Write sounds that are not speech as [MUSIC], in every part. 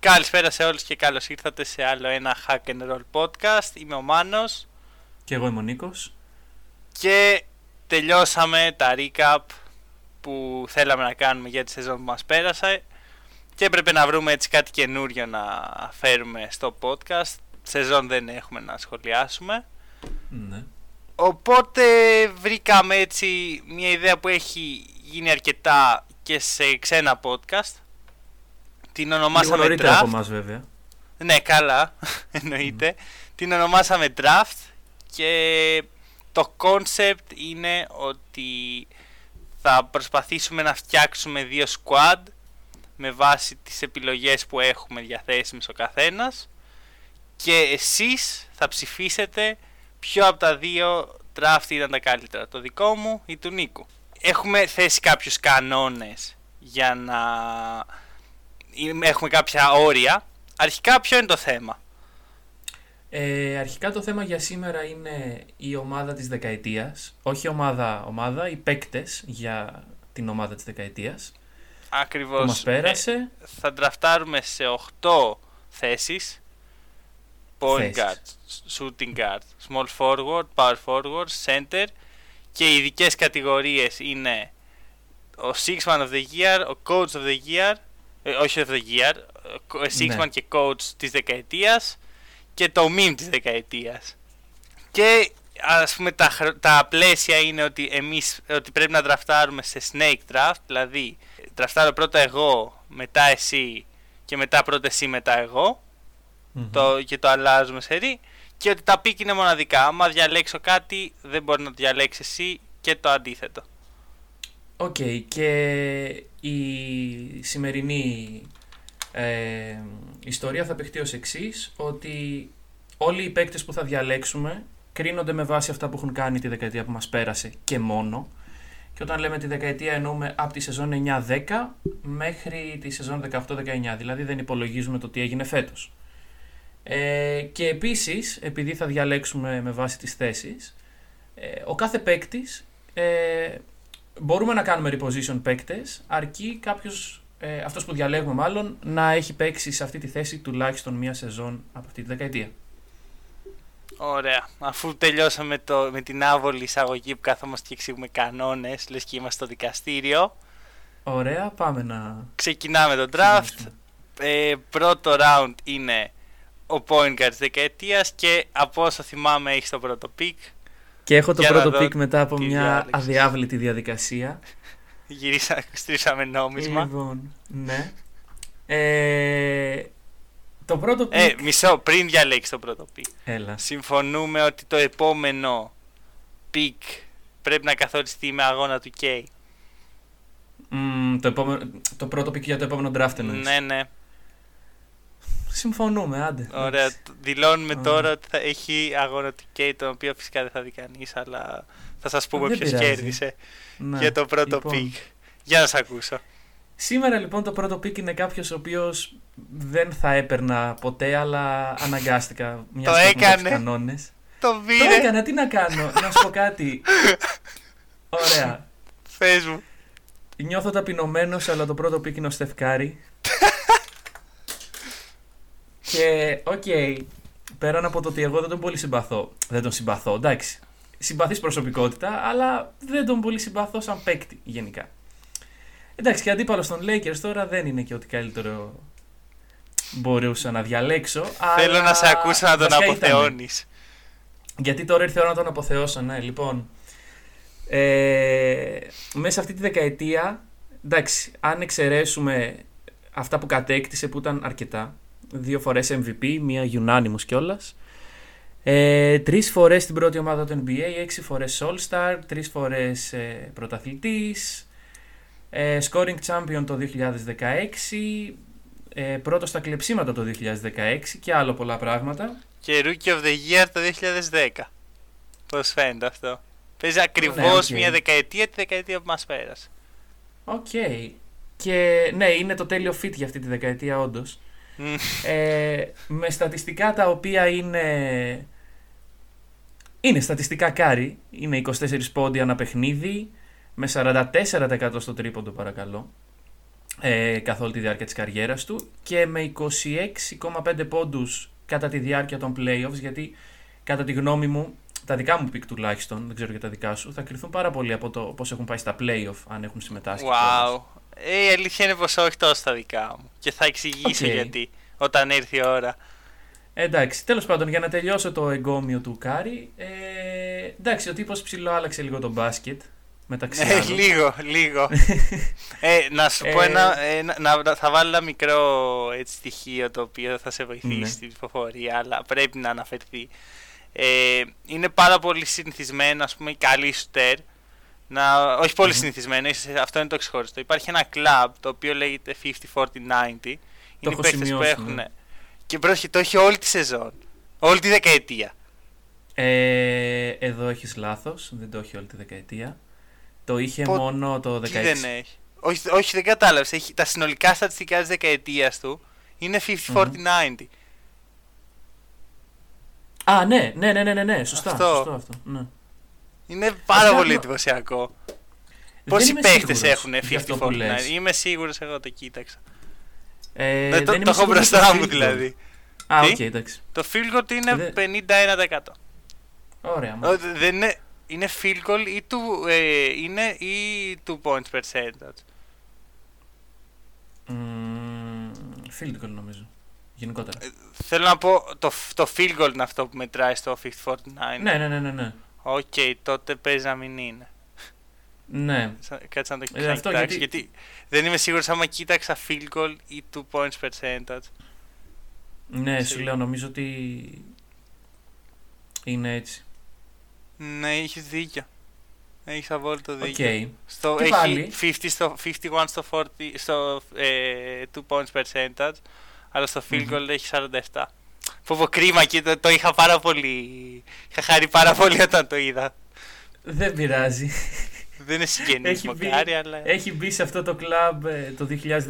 Καλησπέρα σε όλους και καλώς ήρθατε σε άλλο ένα Hack and Roll podcast. Είμαι ο Μάνος. Και εγώ είμαι ο Νίκος. Και τελειώσαμε τα recap που θέλαμε να κάνουμε για τη σεζόν που μας πέρασε. Και έπρεπε να βρούμε έτσι κάτι καινούριο να φέρουμε στο podcast. Σεζόν δεν έχουμε να σχολιάσουμε. Ναι. Οπότε βρήκαμε έτσι μια ιδέα που έχει γίνει αρκετά και σε ξένα podcast. Την ονομάσαμε Λίγο Draft. από εμάς βέβαια. Ναι, καλά, [LAUGHS] εννοείται. Την ονομάσαμε Draft και το concept είναι ότι θα προσπαθήσουμε να φτιάξουμε δύο squad με βάση τις επιλογές που έχουμε διαθέσιμες ο καθένας και εσείς θα ψηφίσετε ποιο από τα δύο draft ήταν τα καλύτερα, το δικό μου ή του Νίκου. Έχουμε θέσει κάποιους κανόνες για να έχουμε κάποια όρια. Αρχικά ποιο είναι το θέμα; Ε, αρχικά το θέμα για σήμερα είναι η ομάδα της δεκαετίας. Όχι ομάδα, ομάδα, οι παίκτες για την ομάδα της δεκαετίας. Ακριβώς. Που μας πέρασε. Ε, θα ντραφτάρουμε σε 8 θέσεις. Point Θέσεις. guard, shooting guard, small forward, power forward, center και οι ειδικές κατηγορίες είναι ο six man of the year, ο coach of the year, ε, όχι of the year, ο six Ναι. man και coach της δεκαετίας και το meme της δεκαετίας. Και ας πούμε τα, χρο- τα πλαίσια είναι ότι εμείς ότι πρέπει να δραφτάρουμε σε snake draft, δηλαδή δραφτάρω πρώτα εγώ, μετά εσύ και μετά πρώτα εσύ, μετά εγώ Μμμ. το, και το αλλάζουμε σε ρί και ότι τα pick είναι μοναδικά. Άμα διαλέξω κάτι δεν μπορεί να το διαλέξει εσύ και το αντίθετο. Οκ, και η σημερινή ε, ιστορία θα παιχτεί ως εξής, ότι όλοι οι παίκτες που θα διαλέξουμε κρίνονται με βάση αυτά που έχουν κάνει τη δεκαετία που μας πέρασε και μόνο. Και όταν λέμε τη δεκαετία εννοούμε από τη σεζόν 9-10 μέχρι τη σεζόν 18-19, δηλαδή δεν υπολογίζουμε το τι έγινε φέτος. Ε, και επίσης, επειδή θα διαλέξουμε με βάση τις θέσεις, ε, ο κάθε παίκτης ε, μπορούμε να κάνουμε reposition παίκτες, αρκεί κάποιος, ε, αυτός που διαλέγουμε μάλλον, να έχει παίξει σε αυτή τη θέση τουλάχιστον μία σεζόν από αυτή τη δεκαετία. Ωραία. Αφού τελειώσαμε το, με την άβολη εισαγωγή που καθόμαστε και εξηγούμε κανόνες, λες και είμαστε στο δικαστήριο, Ωραία, πάμε να... ξεκινάμε το draft. ξεκινήσουμε. Ε, πρώτο round είναι ο point guard της δεκαετίας και από όσο θυμάμαι έχει το πρώτο pick. Και έχω το Για να πρώτο δω pick μετά από τι μια διάλεξες. αδιάβλητη διαδικασία. Γυρίσα, στρίψαμε νόμισμα. Λοιπόν, ναι. Ε, το πρώτο pick... Ε, μισό, πριν διαλέξεις το πρώτο pick. Έλα. Συμφωνούμε ότι το επόμενο pick πρέπει να καθοριστεί με αγώνα του K. Μμ, το, επόμενο, το πρώτο pick για το επόμενο draft εννοείς. Ναι, ναι. Συμφωνούμε, άντε. Ωραία. εντάξει. Δηλώνουμε Ωραία. τώρα ότι θα έχει αγώνα του K, τον οποίο φυσικά δεν θα δει κανείς, αλλά θα σας πούμε Δεν ποιος πειράζει. κέρδισε Ναι, για το πρώτο λοιπόν. pick. Για να σε ακούσω. Σήμερα λοιπόν το πρώτο pick είναι κάποιος ο οποίος δεν θα έπαιρνα ποτέ, αλλά αναγκάστηκα. Μιας Το έκανε. κανόνες. Το Το πήρε. έκανα, τι να κάνω, να σου πω κάτι. [LAUGHS] Ωραία. Πες μου. Νιώθω ταπεινωμένος, αλλά το πρώτο pick είναι ο Στεφ Κάρι. [LAUGHS] και, οκ, πέραν από το ότι εγώ δεν τον πολύ συμπαθώ. Δεν τον συμπαθώ, εντάξει. Συμπαθής προσωπικότητα, αλλά δεν τον πολύ συμπαθώ σαν παίκτη γενικά. Εντάξει, και αντίπαλος των Lakers τώρα δεν είναι και ό,τι καλύτερο μπορούσα να διαλέξω. Θέλω αλλά να σε ακούσω να τον βασικά ήταν. αποθεώνεις. Γιατί τώρα ήρθε η ώρα να τον αποθεώσω, ναι, λοιπόν. Ε, μέσα σε αυτή τη δεκαετία, εντάξει, αν εξαιρέσουμε αυτά που κατέκτησε που ήταν αρκετά, δύο φορές MVP, μία unanimous κιόλας. Ε, τρεις φορές στην πρώτη ομάδα του NBA, έξι φορές All-Star, τρεις φορές ε, πρωταθλητής, ε, scoring champion το 2016, ε, πρώτο στα κλεψίματα το 2016 και άλλα πολλά πράγματα. Και Rookie of the Year το 2010. Πώς φαίνεται αυτό. Παίζει ακριβώς Ναι, οκ. μια δεκαετία τη δεκαετία που μας πέρασε. Οκ. Και ναι, είναι το τέλειο fit για αυτή τη δεκαετία, όντως. Μμ. Ε, με στατιστικά τα οποία είναι. Είναι στατιστικά Κάρι. Είναι 24 πόντοι ανά παιχνίδι. Με 44% στο τρίποντο, παρακαλώ. ε, καθ' όλη τη διάρκεια της καριέρας του και με 26,5 πόντους κατά τη διάρκεια των playoffs γιατί κατά τη γνώμη μου τα δικά μου picks τουλάχιστον, δεν ξέρω για τα δικά σου, θα κριθούν πάρα πολύ από το πώς έχουν πάει στα playoff αν έχουν συμμετάσχει. Wow. Ε, η αλήθεια είναι πως όχι τόσο τα δικά μου και θα εξηγήσω Okay. γιατί όταν έρθει η ώρα. Εντάξει, τέλος πάντων για να τελειώσω το εγκόμιο του Κάρι, ε, εντάξει ο τύπος ψηλό άλλαξε λίγο το μπάσκετ μεταξύ Ε, άλλων. [LAUGHS] λίγο, λίγο. [LAUGHS] ε, να σου πω Ε, ένα, ε, να, να- θα βάλω ένα μικρό έτσι, στοιχείο το οποίο θα σε βοηθήσει Ναι. στην ψηφοφορία, αλλά πρέπει να αναφερθεί. Ε, είναι πάρα πολύ συνηθισμένο, ας πούμε, οι καλοί σουτέρ. Να, όχι πολύ Μμμ. συνηθισμένο, ίσως αυτό είναι το ξεχωριστό. Υπάρχει ένα κλαμπ το οποίο λέγεται 50-40-90. Είναι οι έχω παίκτες που σημειώσει, έχουν. ναι. Και πρόσχε, το έχει όλη τη σεζόν. Όλη τη δεκαετία. Ε, εδώ έχεις λάθος, δεν το έχει όλη τη δεκαετία. Το είχε Πο- μόνο το 16. Τι δεν έχει; Όχι, όχι δεν κατάλαβες. Έχει, τα συνολικά στατιστικά της δεκαετίας του είναι 50-40-90. Α, ναι, ναι, ναι, ναι, ναι, ναι, σωστά. Αυτό. Σωστό αυτό. Ναι. Είναι πάρα Ας πολύ κάνω- εντυπωσιακό. Δεν Πόσοι είμαι παίχτε σίγουρος έχουν για αυτό που 50-40-90. λες. Είμαι σίγουρος, εγώ το κοίταξα. Ε, Ε, δεν το, είμαι το έχω σίγουρος μπροστά στο μου field goal. δηλαδή. Α, Τι; οκ, εντάξει. Το field goal είναι Δεν- 51%. Ωραία. Ω, μάλιστα. δεν είναι, είναι field goal ή του, ε, είναι ή two points percentage; Μμμ, Field goal νομίζω. Γενικότερα. Ε, Θέλω να πω το, το field goal είναι αυτό που μετράει στο 50-49. Ναι, ναι, ναι, ναι. ναι. Οκ, τότε παίζει να μην είναι. Ναι. Σα- Κάτσε να το Ε, αυτό κοιτάξω. γιατί- Γιατί... δεν είμαι σίγουρος άμα κοίταξα field goal ή two points percentage. Ναι, Σε- σου λέω, νομίζω ότι είναι έτσι. Ναι, έχεις δίκιο. Έχεις απόλυτο Οκ. δίκιο. Στο, Και έχει πάλι. 50 στο, 51 στο, 40, στο ε, two points percentage, αλλά στο field Μμμ. goal έχει 47. Πω πω κρίμα και το, το είχα πάρα πολύ... Είχα χαρεί πάρα πολύ όταν το είδα. Δεν πειράζει. Δεν είναι συγγενής Έχει μπει- μοκάρι, αλλά... Έχει μπει σε αυτό το κλαμπ ε, το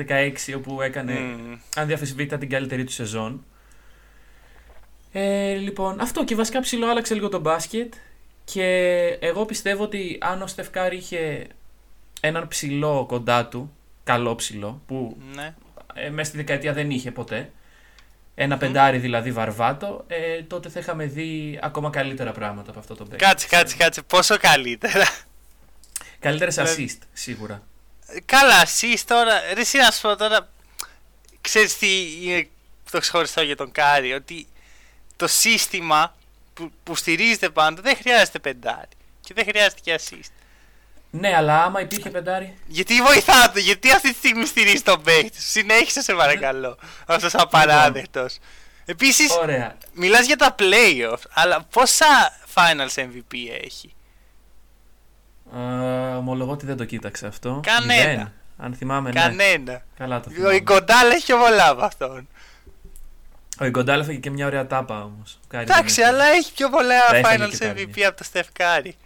2016 όπου έκανε Μμμ. αν διαφεσβήτητα την καλύτερη του σεζόν. Ε, λοιπόν, αυτό και βασικά ψηλό άλλαξε λίγο το μπάσκετ και εγώ πιστεύω ότι αν ο Στεφκάρη είχε έναν ψηλό κοντά του, καλό ψηλό, που Ναι. ε, μέσα στη δεκαετία δεν είχε ποτέ, ένα πεντάρι δηλαδή βαρβάτο, ε, τότε θα είχαμε δει ακόμα καλύτερα πράγματα από αυτό το παίκτη. Κάτσε, κάτσε, κάτσε. Πόσο καλύτερα. Καλύτερες Ναι. assist, σίγουρα. Καλά, εσύ τώρα, ρε εσύ να σου πω τώρα, ξέρεις τι είναι το ξεχωριστό για τον Κάρι, ότι το σύστημα που, που στηρίζεται πάντα δεν χρειάζεται πεντάρι και δεν χρειάζεται και assist. Ναι, αλλά άμα υπήρχε πεντάρι. Γιατί βοηθάτε, γιατί αυτή τη στιγμή στηρίζεις τον παίκτη σου, συνέχισε σε παρακαλώ, αυτός απαράδεκτος. Επίσης, Ωραία. μιλάς για τα playoffs, αλλά πόσα finals MVP έχει; Ε, ομολογώ ότι δεν το κοίταξα αυτό. Κανένα. Μηδέν. Αν θυμάμαι, ναι. Κανένα. Καλά το Ο θυμάμαι. Ιγκοντάλ έχει πιο πολλά από αυτόν. Ο Ιγκοντάλ έφαγε και μια ωραία τάπα όμως. Εντάξει, αλλά έχει πιο πολλά Θα έφαγε finals και τα MVP ίδια. από το Στεφ Κάρι.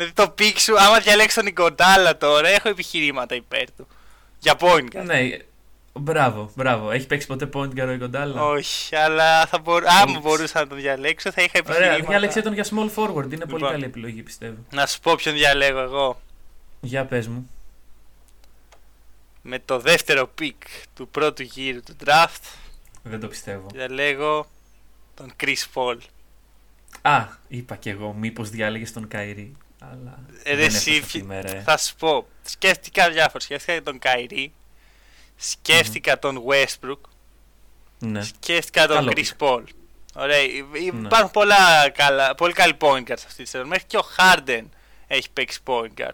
Δηλαδή το pick σου, άμα διαλέξεις τον Ιγκοντάλα τώρα, έχω επιχειρήματα υπέρ του. Για point guard. Ναι, μπράβο, μπράβο. Έχει παίξει ποτέ point guard ο Ιγκοντάλ. Όχι, αλλά θα μπορού... άμα Ούψ. μπορούσα να τον διαλέξω θα είχα Ωραία, επιχειρήματα. διάλεξε τον για small forward. Είναι πολύ Λοιπόν. καλή επιλογή, πιστεύω. Να σου πω ποιον διαλέγω εγώ. Για πες μου. Με το δεύτερο pick του πρώτου γύρου του draft Δεν το πιστεύω. διαλέγω τον Chris Paul. Α, είπα κι εγώ, μήπως διάλεγες τον Κάιρι. Αλλά. Ε, ρε, δεν εσύ, έφτασε αυτή η φι- μέρα, ε. Θα σου πω, σκέφτηκα διάφορα. Σκέφτηκα τον Καϊρή, σκέφτηκα τον Westbrook, Ναι. σκέφτηκα τον Καλό Chris pick. Paul. Ωραία, υ- υ- Ναι. υπάρχουν πολλά καλά, πολύ καλοί point guards αυτή τη σεζόν. Μέχρι και ο Harden έχει παίξει point guard.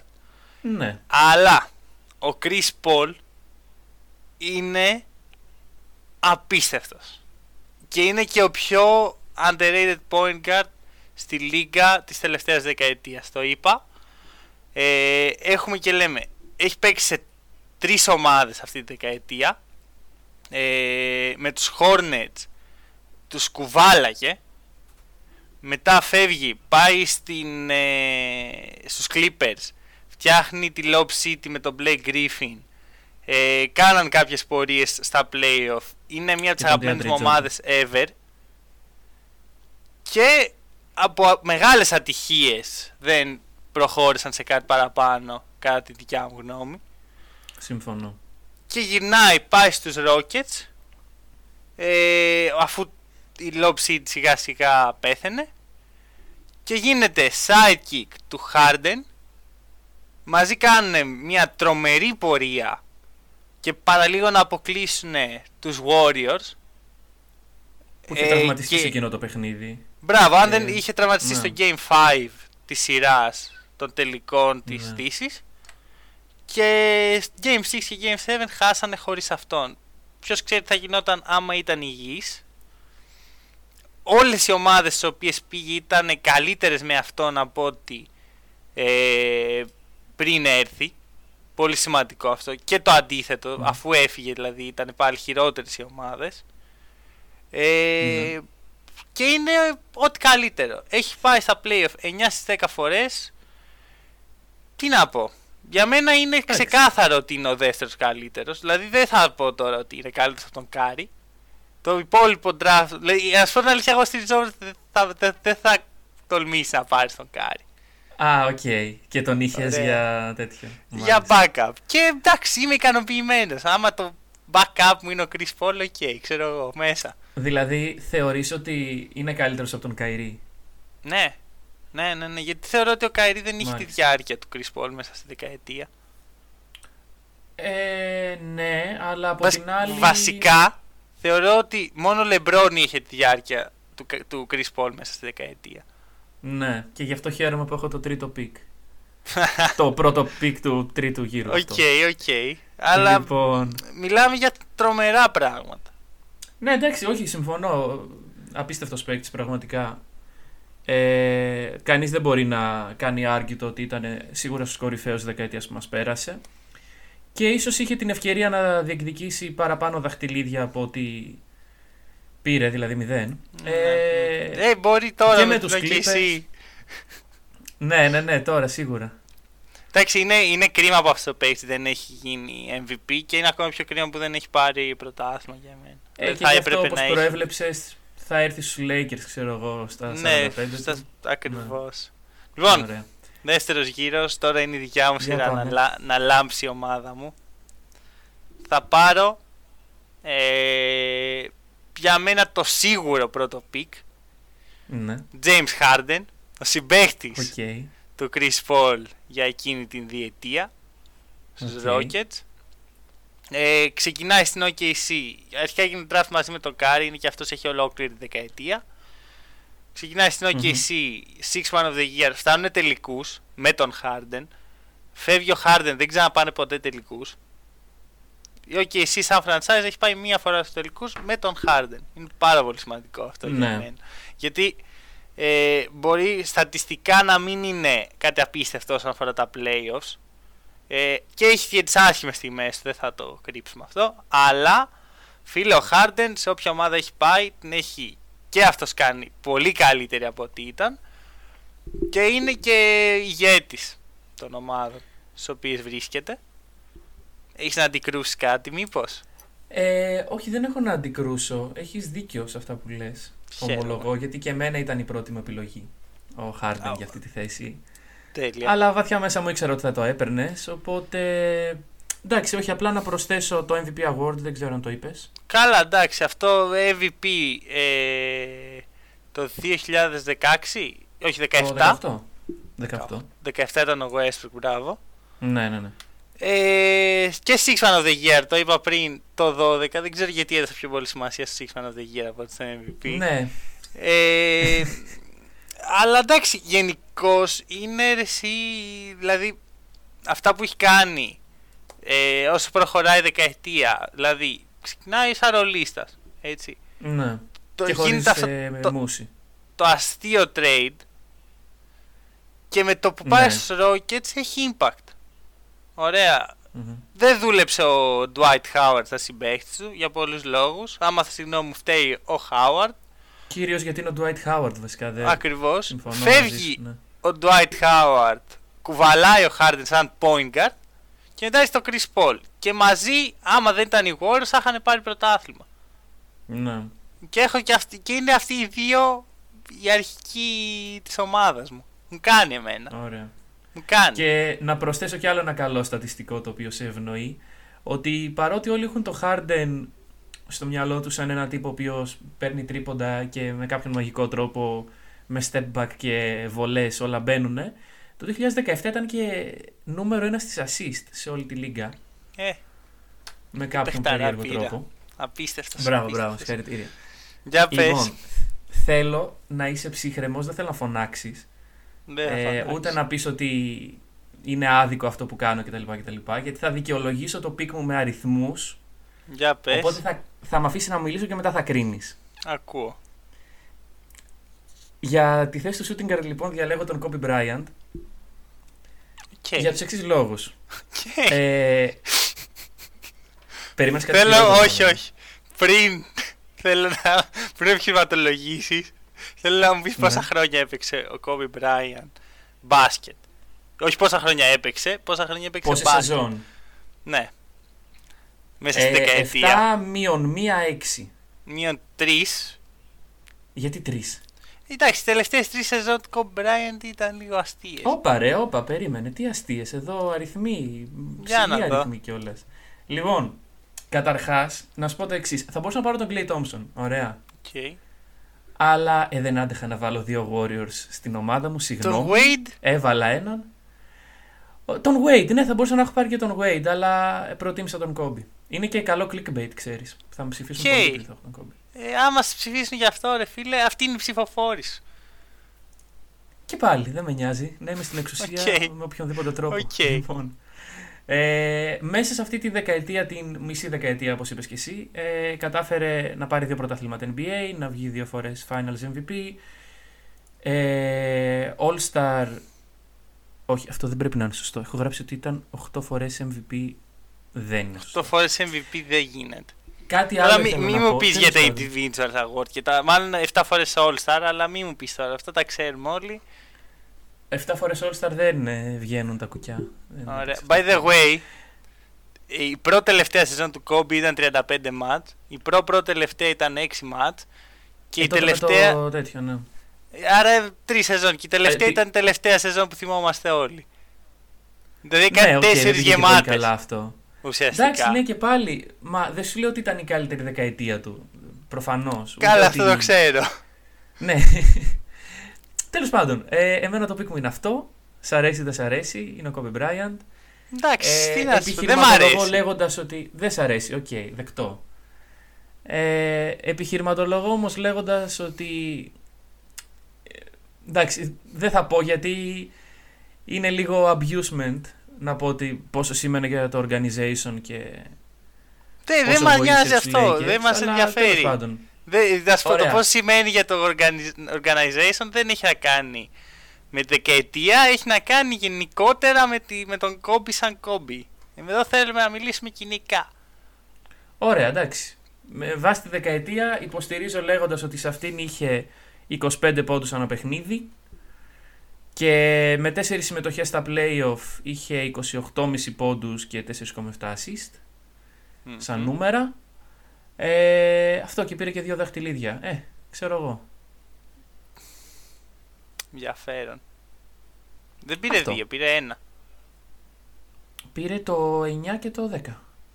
Ναι. Αλλά ο Chris Paul είναι απίστευτος. Και είναι και ο πιο underrated point guard στη λίγα της τελευταίας δεκαετίας. Το είπα. Ε, έχουμε και λέμε, έχει παίξει σε τρεις ομάδες αυτή τη δεκαετία. Ε, με τους Hornets τους κουβάλαγε. Μετά φεύγει, πάει στην, ε, στους Clippers φτιάχνει τη Lob City με τον Blake Griffin. Ε, κάναν κάποιες πορείες στα playoff. Είναι μια από τις τον αγαπημένες DeAndre μου Jordan. ομάδες ever. Και από μεγάλες ατυχίες δεν προχώρησαν σε κάτι παραπάνω κατά τη δικιά μου γνώμη. Συμφωνώ. και γυρνάει, πάει στους Rockets ε, αφού η Lob Seed σιγά σιγά πέθαινε και γίνεται sidekick του Harden μαζί κάνουν μια τρομερή πορεία και παραλίγο να αποκλείσουν τους Warriors που είχε τραυματιστεί σε εκείνο το παιχνίδι. Μπράβο, αν δεν είχε τραυματιστεί ναι. στο Game 5 της σειράς των τελικών της ναι. και Game 6 και Game 7 χάσανε χωρίς αυτόν. Ποιος ξέρει τι θα γινόταν άμα ήταν υγιής. Όλες οι ομάδες στις οποίες πήγε ήταν καλύτερες με αυτόν από ότι ε, πριν έρθει. Πολύ σημαντικό αυτό. Και το αντίθετο, ναι. αφού έφυγε δηλαδή ήταν πάλι χειρότερες οι ομάδες. Ε, Και είναι ό,τι καλύτερο. Έχει πάει στα playoff 9 στις 10 φορές. Τι να πω. Για μένα είναι ξεκάθαρο ότι είναι ο δεύτερος καλύτερος. Δηλαδή δεν θα πω τώρα ότι είναι καλύτερος από τον Κάρι. Το υπόλοιπο draft. Δηλαδή, α πω την αλήθεια, εγώ στη Ριζόρ δεν θα, δεν θα τολμήσει να πάρει τον Κάρι. Α, ok. Okay. Και τον είχες για τέτοιο. Για backup. Και εντάξει, είμαι ικανοποιημένος. Άμα το backup μου είναι ο Chris Paul, ok, okay, ξέρω εγώ, μέσα. Δηλαδή, θεωρείς ότι είναι καλύτερος από τον Κάιρι; Ναι, ναι, ναι, ναι, γιατί θεωρώ ότι ο Κάιρι δεν είχε τη διάρκεια του Chris Paul μέσα στη δεκαετία. Ε, ναι, αλλά από την άλλη... Βασικά, θεωρώ ότι μόνο ο Λεμπρόν είχε τη διάρκεια του, του Chris Paul μέσα στη δεκαετία. Ναι, και γι' αυτό χαίρομαι που έχω το τρίτο pick. [LAUGHS] το πρώτο pick του τρίτου γύρου. Ok, okay, ok. Okay. Αλλά λοιπόν... μιλάμε για τρομερά πράγματα. Ναι, εντάξει, όχι, συμφωνώ. Απίστευτος παίκτης πραγματικά. Ε, κανείς δεν μπορεί να κάνει argue το ότι ήταν σίγουρα στους κορυφαίους δεκαετίας που μας πέρασε και ίσως είχε την ευκαιρία να διεκδικήσει παραπάνω δαχτυλίδια από ότι πήρε, δηλαδή μηδέν. Ναι. Ε, ε, μπορεί τώρα και με, τους Clippers. ναι, ναι, ναι, τώρα σίγουρα. Εντάξει, είναι, είναι κρίμα που αυτό το παίκτη δεν έχει γίνει MVP και είναι ακόμα πιο κρίμα που δεν έχει πάρει πρωτάθλημα για μένα. Ε, και θα έπρεπε αυτό, όπως να προέβλεψες, θα έρθει στους Lakers, ξέρω εγώ, στα 45. Ναι, στα... ακριβώς. Ναι. Λοιπόν, δεύτερος γύρος, τώρα είναι η δικιά μου σειρά να, να λάμψει η ομάδα μου. Θα πάρω ε, για μένα το σίγουρο πρώτο pick. Ναι. James Harden, ο συμπαίχτης okay. του Chris Paul για εκείνη την διετία στους okay. Rockets. Ε, ξεκινάει στην OKC. Αρχικά έγινε draft μαζί με τον Κάρι, είναι και αυτός έχει ολόκληρη τη δεκαετία. Ξεκινάει στην OKC, mm-hmm. Sixth Man of the Year. Φτάνουν τελικούς με τον Harden. Φεύγει ο Harden, δεν ξαναπάνε ποτέ τελικούς. Η OKC σαν franchise έχει πάει μία φορά στους τελικούς με τον Harden. Είναι πάρα πολύ σημαντικό αυτό για ναι. μένα. Γιατί ε, μπορεί στατιστικά να μην είναι κάτι απίστευτο όσον αφορά τα playoffs ε, και έχει και τις άσχημες στιγμές, δεν θα το κρύψουμε αυτό. Αλλά φίλε, ο Χάρντεν σε όποια ομάδα έχει πάει την έχει και αυτός κάνει πολύ καλύτερη από ό,τι ήταν. Και είναι και ηγέτης των ομάδων στις οποίες βρίσκεται. Έχεις να αντικρούσεις κάτι, μήπως; Ε, όχι, δεν έχω να αντικρούσω. Έχεις δίκιο σε αυτά που λες. Ομολογώ, γιατί και εμένα ήταν η πρώτη μου επιλογή ο Χάρντεν για αυτή τη θέση. Τέλεια. Αλλά βαθιά μέσα μου ήξερα ότι θα το έπαιρνες. Οπότε. Εντάξει, όχι απλά να προσθέσω το MVP Award, δεν ξέρω αν το είπες. Καλά, εντάξει, αυτό MVP ε, το 2016, όχι 17. Το 18. 18. 17 ήταν ο Westbrook, μπράβο. Ναι, ναι, ναι. Ε, και Six Man of the Year, το είπα πριν το 12. Δεν ξέρω γιατί έδωσα πιο πολύ σημασία στο Six Man of the Year από το MVP. Ναι. Ε, αλλά εντάξει, γενικώ είναι εσύ, δηλαδή αυτά που έχει κάνει ε, όσο προχωράει η δεκαετία. Δηλαδή, ξεκινάει σαν ρολίστας. Έτσι. Ναι. Το, και χωρίς, αυτό, ε, το, μουσι. το αστείο trade και με το που πάει ναι. στους Rockets έχει impact. Ωραία. Mm-hmm. Δεν δούλεψε ο Dwight Howard στα συμπαίχτης του για πολλούς λόγους. Άμα συγγνώμη μου φταίει ο Howard. Κυρίως γιατί είναι ο Dwight Howard βασικά. Δεν... Ακριβώς. Φεύγει ναι. Ο Dwight Howard, κουβαλάει ο Harden σαν point guard και μετά στο Chris Paul. Και μαζί, άμα δεν ήταν οι Warriors, θα είχαν πάρει πρωτάθλημα. Ναι. Και, έχω και, αυτή, και είναι αυτοί οι δύο η αρχική της ομάδας μου. Μου κάνει εμένα. Ωραία. Μου κάνει. Και να προσθέσω κι άλλο ένα καλό στατιστικό το οποίο σε ευνοεί. ότι παρότι όλοι έχουν το Harden στο μυαλό τους σαν ένα τύπο ο οποίος παίρνει τρίποντα και με κάποιον μαγικό τρόπο με step back και βολές όλα μπαίνουν το 2017 ήταν και νούμερο ένα στις assist σε όλη τη λίγα Ε, με κάποιον παιχταρά περίεργο πήρα. τρόπο απίστευτος. Μπράβο, μπράβο, συγχαρητήρια Για πες. Λοιπόν, θέλω να είσαι ψύχραιμος, δεν θέλω να φωνάξεις Δεν θα ε, φωνάξεις. ούτε να πεις ότι είναι άδικο αυτό που κάνω κτλ. κτλ γιατί θα δικαιολογήσω το pick μου με αριθμούς Για πες. οπότε θα, θα με αφήσεις να μιλήσω και μετά θα κρίνεις Ακούω. Για τη θέση του shooting guard λοιπόν διαλέγω τον Kobe Bryant Και... για τους εξής λόγους. και- ε, περίμενες κάτι Θέλω, χειρότερο, όχι, βέβαια. όχι. Πριν, θέλω να, πριν επιχειρηματολογήσεις, θέλω να μου πεις Ναι. πόσα χρόνια έπαιξε ο Kobe Bryant μπάσκετ. Όχι πόσα χρόνια έπαιξε, πόσα χρόνια έπαιξε Πόσες μπάσκετ. σεζόν. Ναι. Μέσα στη δεκαετία. 7 μείον 1 6. Μείον τρεις. Γιατί 3. Εντάξει, οι τελευταίες τρεις σεζόν του Kobe Bryant ήταν λίγο αστείες. Όπα ρε, όπα, περίμενε. Τι αστείες, εδώ αριθμοί. Για ψηλοί να δω. αριθμοί κιόλας. Λοιπόν, καταρχάς, να σου πω το εξής. Θα μπορούσα να πάρω τον Klay Thompson. Ωραία. Okay. Αλλά ε, δεν άντεχα να βάλω δύο Warriors στην ομάδα μου, Τον συγγνώμη. Wade, Έβαλα έναν. Ο- Τον Wade, ναι, θα μπορούσα να έχω πάρει και τον Wade, αλλά προτίμησα τον Kobe. Είναι και καλό clickbait, ξέρεις. Θα με ψηφίσουν Οκ. πολύ επειδή θα έχω τον Kobe. Ε, άμα σε ψηφίσουν γι' αυτό ρε φίλε, αυτοί είναι οι ψηφοφόροι σου. Και πάλι, δεν με νοιάζει να είμαι στην εξουσία Οκ. με οποιονδήποτε τρόπο. Οκ. Λοιπόν, ε, μέσα σε αυτή τη δεκαετία, την μισή δεκαετία όπως είπες και εσύ, ε, κατάφερε να πάρει δύο πρωταθλήματα NBA, να βγει δύο φορές Finals MVP, ε, All Star, όχι αυτό δεν πρέπει να είναι σωστό, έχω γράψει ότι ήταν 8 φορές MVP, δεν είναι σωστό. Το φορές MVP δεν γίνεται. Κάτι άλλο Αλλά μην ήθελα μη να μου πω, πεις τέλος για τα πάντων. individual award και τα. Μάλλον 7 φορές All Star, αλλά μην μου πεις τώρα. Αυτό τα ξέρουμε όλοι. 7 φορές All Star δεν ε, βγαίνουν τα κουκιά. Δεν Ωραία. είναι By the way, η πρώτη τελευταία σεζόν του Kobe ήταν 35 μάτς. Η προ πρώτη τελευταία ήταν 6 μάτς. Και Ε, η τότε με τελευταία. Το τέτοιο, ναι. Άρα τρεις σεζόν. Και η τελευταία Ε, τι- ήταν η τελευταία σεζόν που θυμόμαστε όλοι. Δηλαδή Ναι, έκανε οκ, δεν τέσσερις πήγε και πολύ γεμάτες καλά αυτό. Ουσιαστικά. Εντάξει, ναι και πάλι. Μα δεν σου λέω ότι ήταν η καλύτερη δεκαετία του. Προφανώς. Καλά, αυτό το ξέρω. Ναι. [LAUGHS] Τέλος πάντων, ε, εμένα το pick μου είναι αυτό. Σ' αρέσει, δεν σ' αρέσει. Είναι ο Kobe Bryant. Εντάξει, τι Ε, να σου πω, δεν μ' αρέσει. λέγοντας ότι. Δεν σ' αρέσει, οκ, δεκτό. Ε, επιχειρηματολογώ όμως λέγοντας ότι. ε, Εντάξει, δεν θα πω γιατί είναι λίγο abusement να πω ότι πόσο σήμαινε για το organization και. Δεν, δεν πόσο μας βοήθησε νοιάζει τους αυτό. Lakers, Δεν μας αλλά τέλος ενδιαφέρει. πάντων. Δεν, θα σου πω το Ωραία. πώς σημαίνει για το organi- organization δεν έχει να κάνει με τη δεκαετία, έχει να κάνει γενικότερα με, τη, με τον κόμπι σαν κόμπι. Εδώ θέλουμε να μιλήσουμε κοινικά. Ωραία, εντάξει. Με βάση τη δεκαετία υποστηρίζω λέγοντας ότι σε αυτήν είχε 25 πόντους ανά παιχνίδι και με 4 συμμετοχές στα playoff είχε 28,5 πόντους και 4,7 assist σαν Μμμ. νούμερα. Ε, αυτό και πήρε και δύο δαχτυλίδια. Ε, ξέρω εγώ. Ενδιαφέρον. Δεν πήρε Αυτό. δύο, πήρε ένα. Πήρε το 9 και το 10.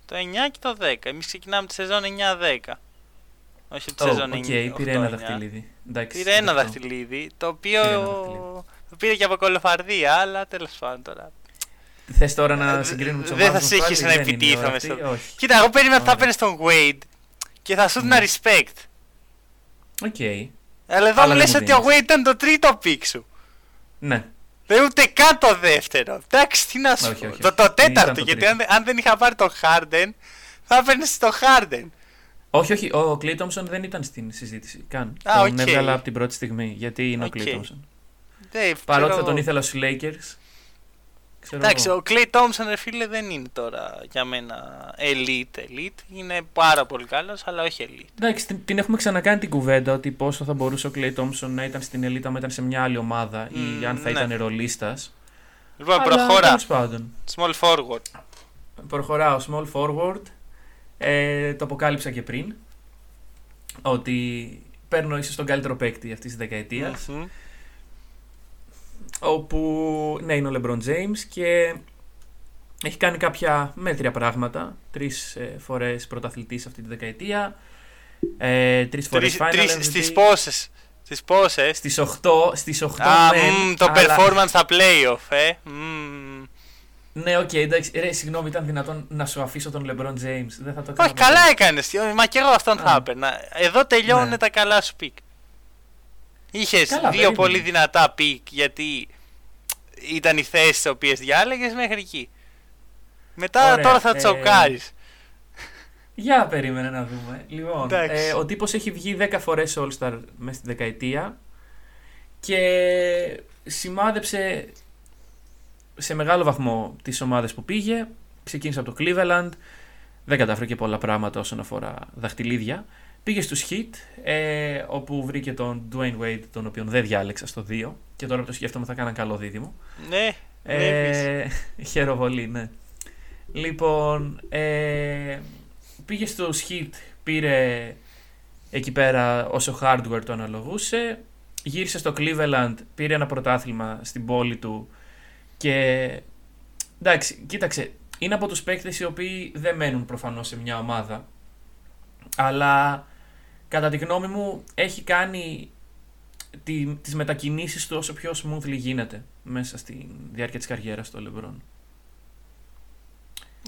Το 9 και το 10. Εμείς ξεκινάμε τη σεζόν 9-10. Όχι τη Ω, σεζόν οκ, 9. πήρε ένα δαχτυλίδι. Εντάξει, Πήρε ένα δεκτό. δαχτυλίδι, το οποίο Πήρε ένα δαχτυλίδι. Το πήρε και από κολοφαρδία, αλλά τέλος πάντων τώρα. Θες τώρα να Ε, συγκρίνουμε τους δεν θα ομάδες σε μας είχες πάλι, να δεν είναι η επιτίθομαι ώρα αυτή, στο- Όχι. Κοίτα, εγώ περίμενα ότι θα Ωραία. παίρνει τον Wade και θα σου έδινα Ναι. respect. Οκ. Αλλά εδώ Αλλά μου δεν λες μου ότι ο δίνεις. Wade ήταν το τρίτο πικ σου. Ναι. Δεν ούτε καν το δεύτερο. Εντάξει, τι να σου Όχι, πω. όχι, Το, όχι. το Ήταν τέταρτο, το γιατί τρίτο. αν, αν δεν είχα πάρει τον Harden, θα έπαιρνες το Harden. Όχι, όχι. Ο Clay Thompson δεν ήταν στην συζήτηση. Καν. Α, τον οκ. έβγαλα από την πρώτη στιγμή. Γιατί είναι Οκ. ο Clay Thompson. Δεν, Παρότι ξέρω θα τον εγώ. ήθελα στους Lakers. Ξέρω Εντάξει, εγώ. ο Clay Thompson, ρε φίλε, δεν είναι τώρα για μένα elite, elite. Είναι πάρα πολύ καλός, αλλά όχι elite. Εντάξει, την, την έχουμε ξανακάνει την κουβέντα ότι πόσο θα μπορούσε ο Clay Thompson να ήταν στην elite άμα ήταν σε μια άλλη ομάδα ή Μμ, αν θα ναι. ήταν ρολίστας. Λοιπόν, προχώρα. τέλος πάντων. Small forward. Προχωράω small forward. Ε, το αποκάλυψα και πριν. Ότι παίρνω ίσως τον καλύτερο παίκτη αυτής της δεκαετίας. Μμμ. Όπου ναι είναι ο LeBron James και έχει κάνει κάποια μέτρια πράγματα. Τρεις ε, φορές πρωταθλητής αυτή τη δεκαετία. Ε, τρεις φορές Τρεις, Final τρεις, MVP. στις πόσες; Στις πόσες; Στις 8, στις 8 Α, μεν, μμ, το αλλά- performance στα playoff, ε. Μμ. Ναι, οκ, εντάξει. Ρε, συγγνώμη, ήταν δυνατόν να σου αφήσω τον LeBron James. Δεν θα το έκανα. Όχι, καλά έκανες. Μα και εγώ αυτόν θα Α. έπαιρνα. Εδώ τελειώνουν Ναι. τα καλά σου pick. Είχες Καλά, δύο περίμενε. πολύ δυνατά pick γιατί ήταν οι θέσεις τις οποίες διάλεγες μέχρι εκεί. Μετά Ωραία, τώρα θα ε, σοκάρεις. Για περίμενε να δούμε. Λοιπόν, Εντάξει. ε, ο τύπος έχει βγει 10 φορές All-Star μέσα στη δεκαετία και σημάδεψε σε μεγάλο βαθμό τις ομάδες που πήγε. Ξεκίνησε από το Cleveland, δεν κατάφερε και πολλά πράγματα όσον αφορά δαχτυλίδια. Πήγε στους Heat, ε, όπου βρήκε τον Dwayne Wade, τον οποίον δεν διάλεξα στο 2 και τώρα που το σκέφτομαι θα κάναν καλό δίδυμο. Ναι, βλέπεις. Ε, χαίρομαι [LAUGHS] ναι. Λοιπόν, ε, πήγε στο Heat, πήρε εκεί πέρα όσο hardware το αναλογούσε. Γύρισε στο Cleveland, πήρε ένα πρωτάθλημα στην πόλη του και εντάξει, κοίταξε, είναι από τους παίκτες οι οποίοι δεν μένουν προφανώς σε μια ομάδα αλλά κατά τη γνώμη μου έχει κάνει τη, τις μετακινήσεις του όσο πιο smoothly γίνεται μέσα στη διάρκεια της καριέρας του LeBron.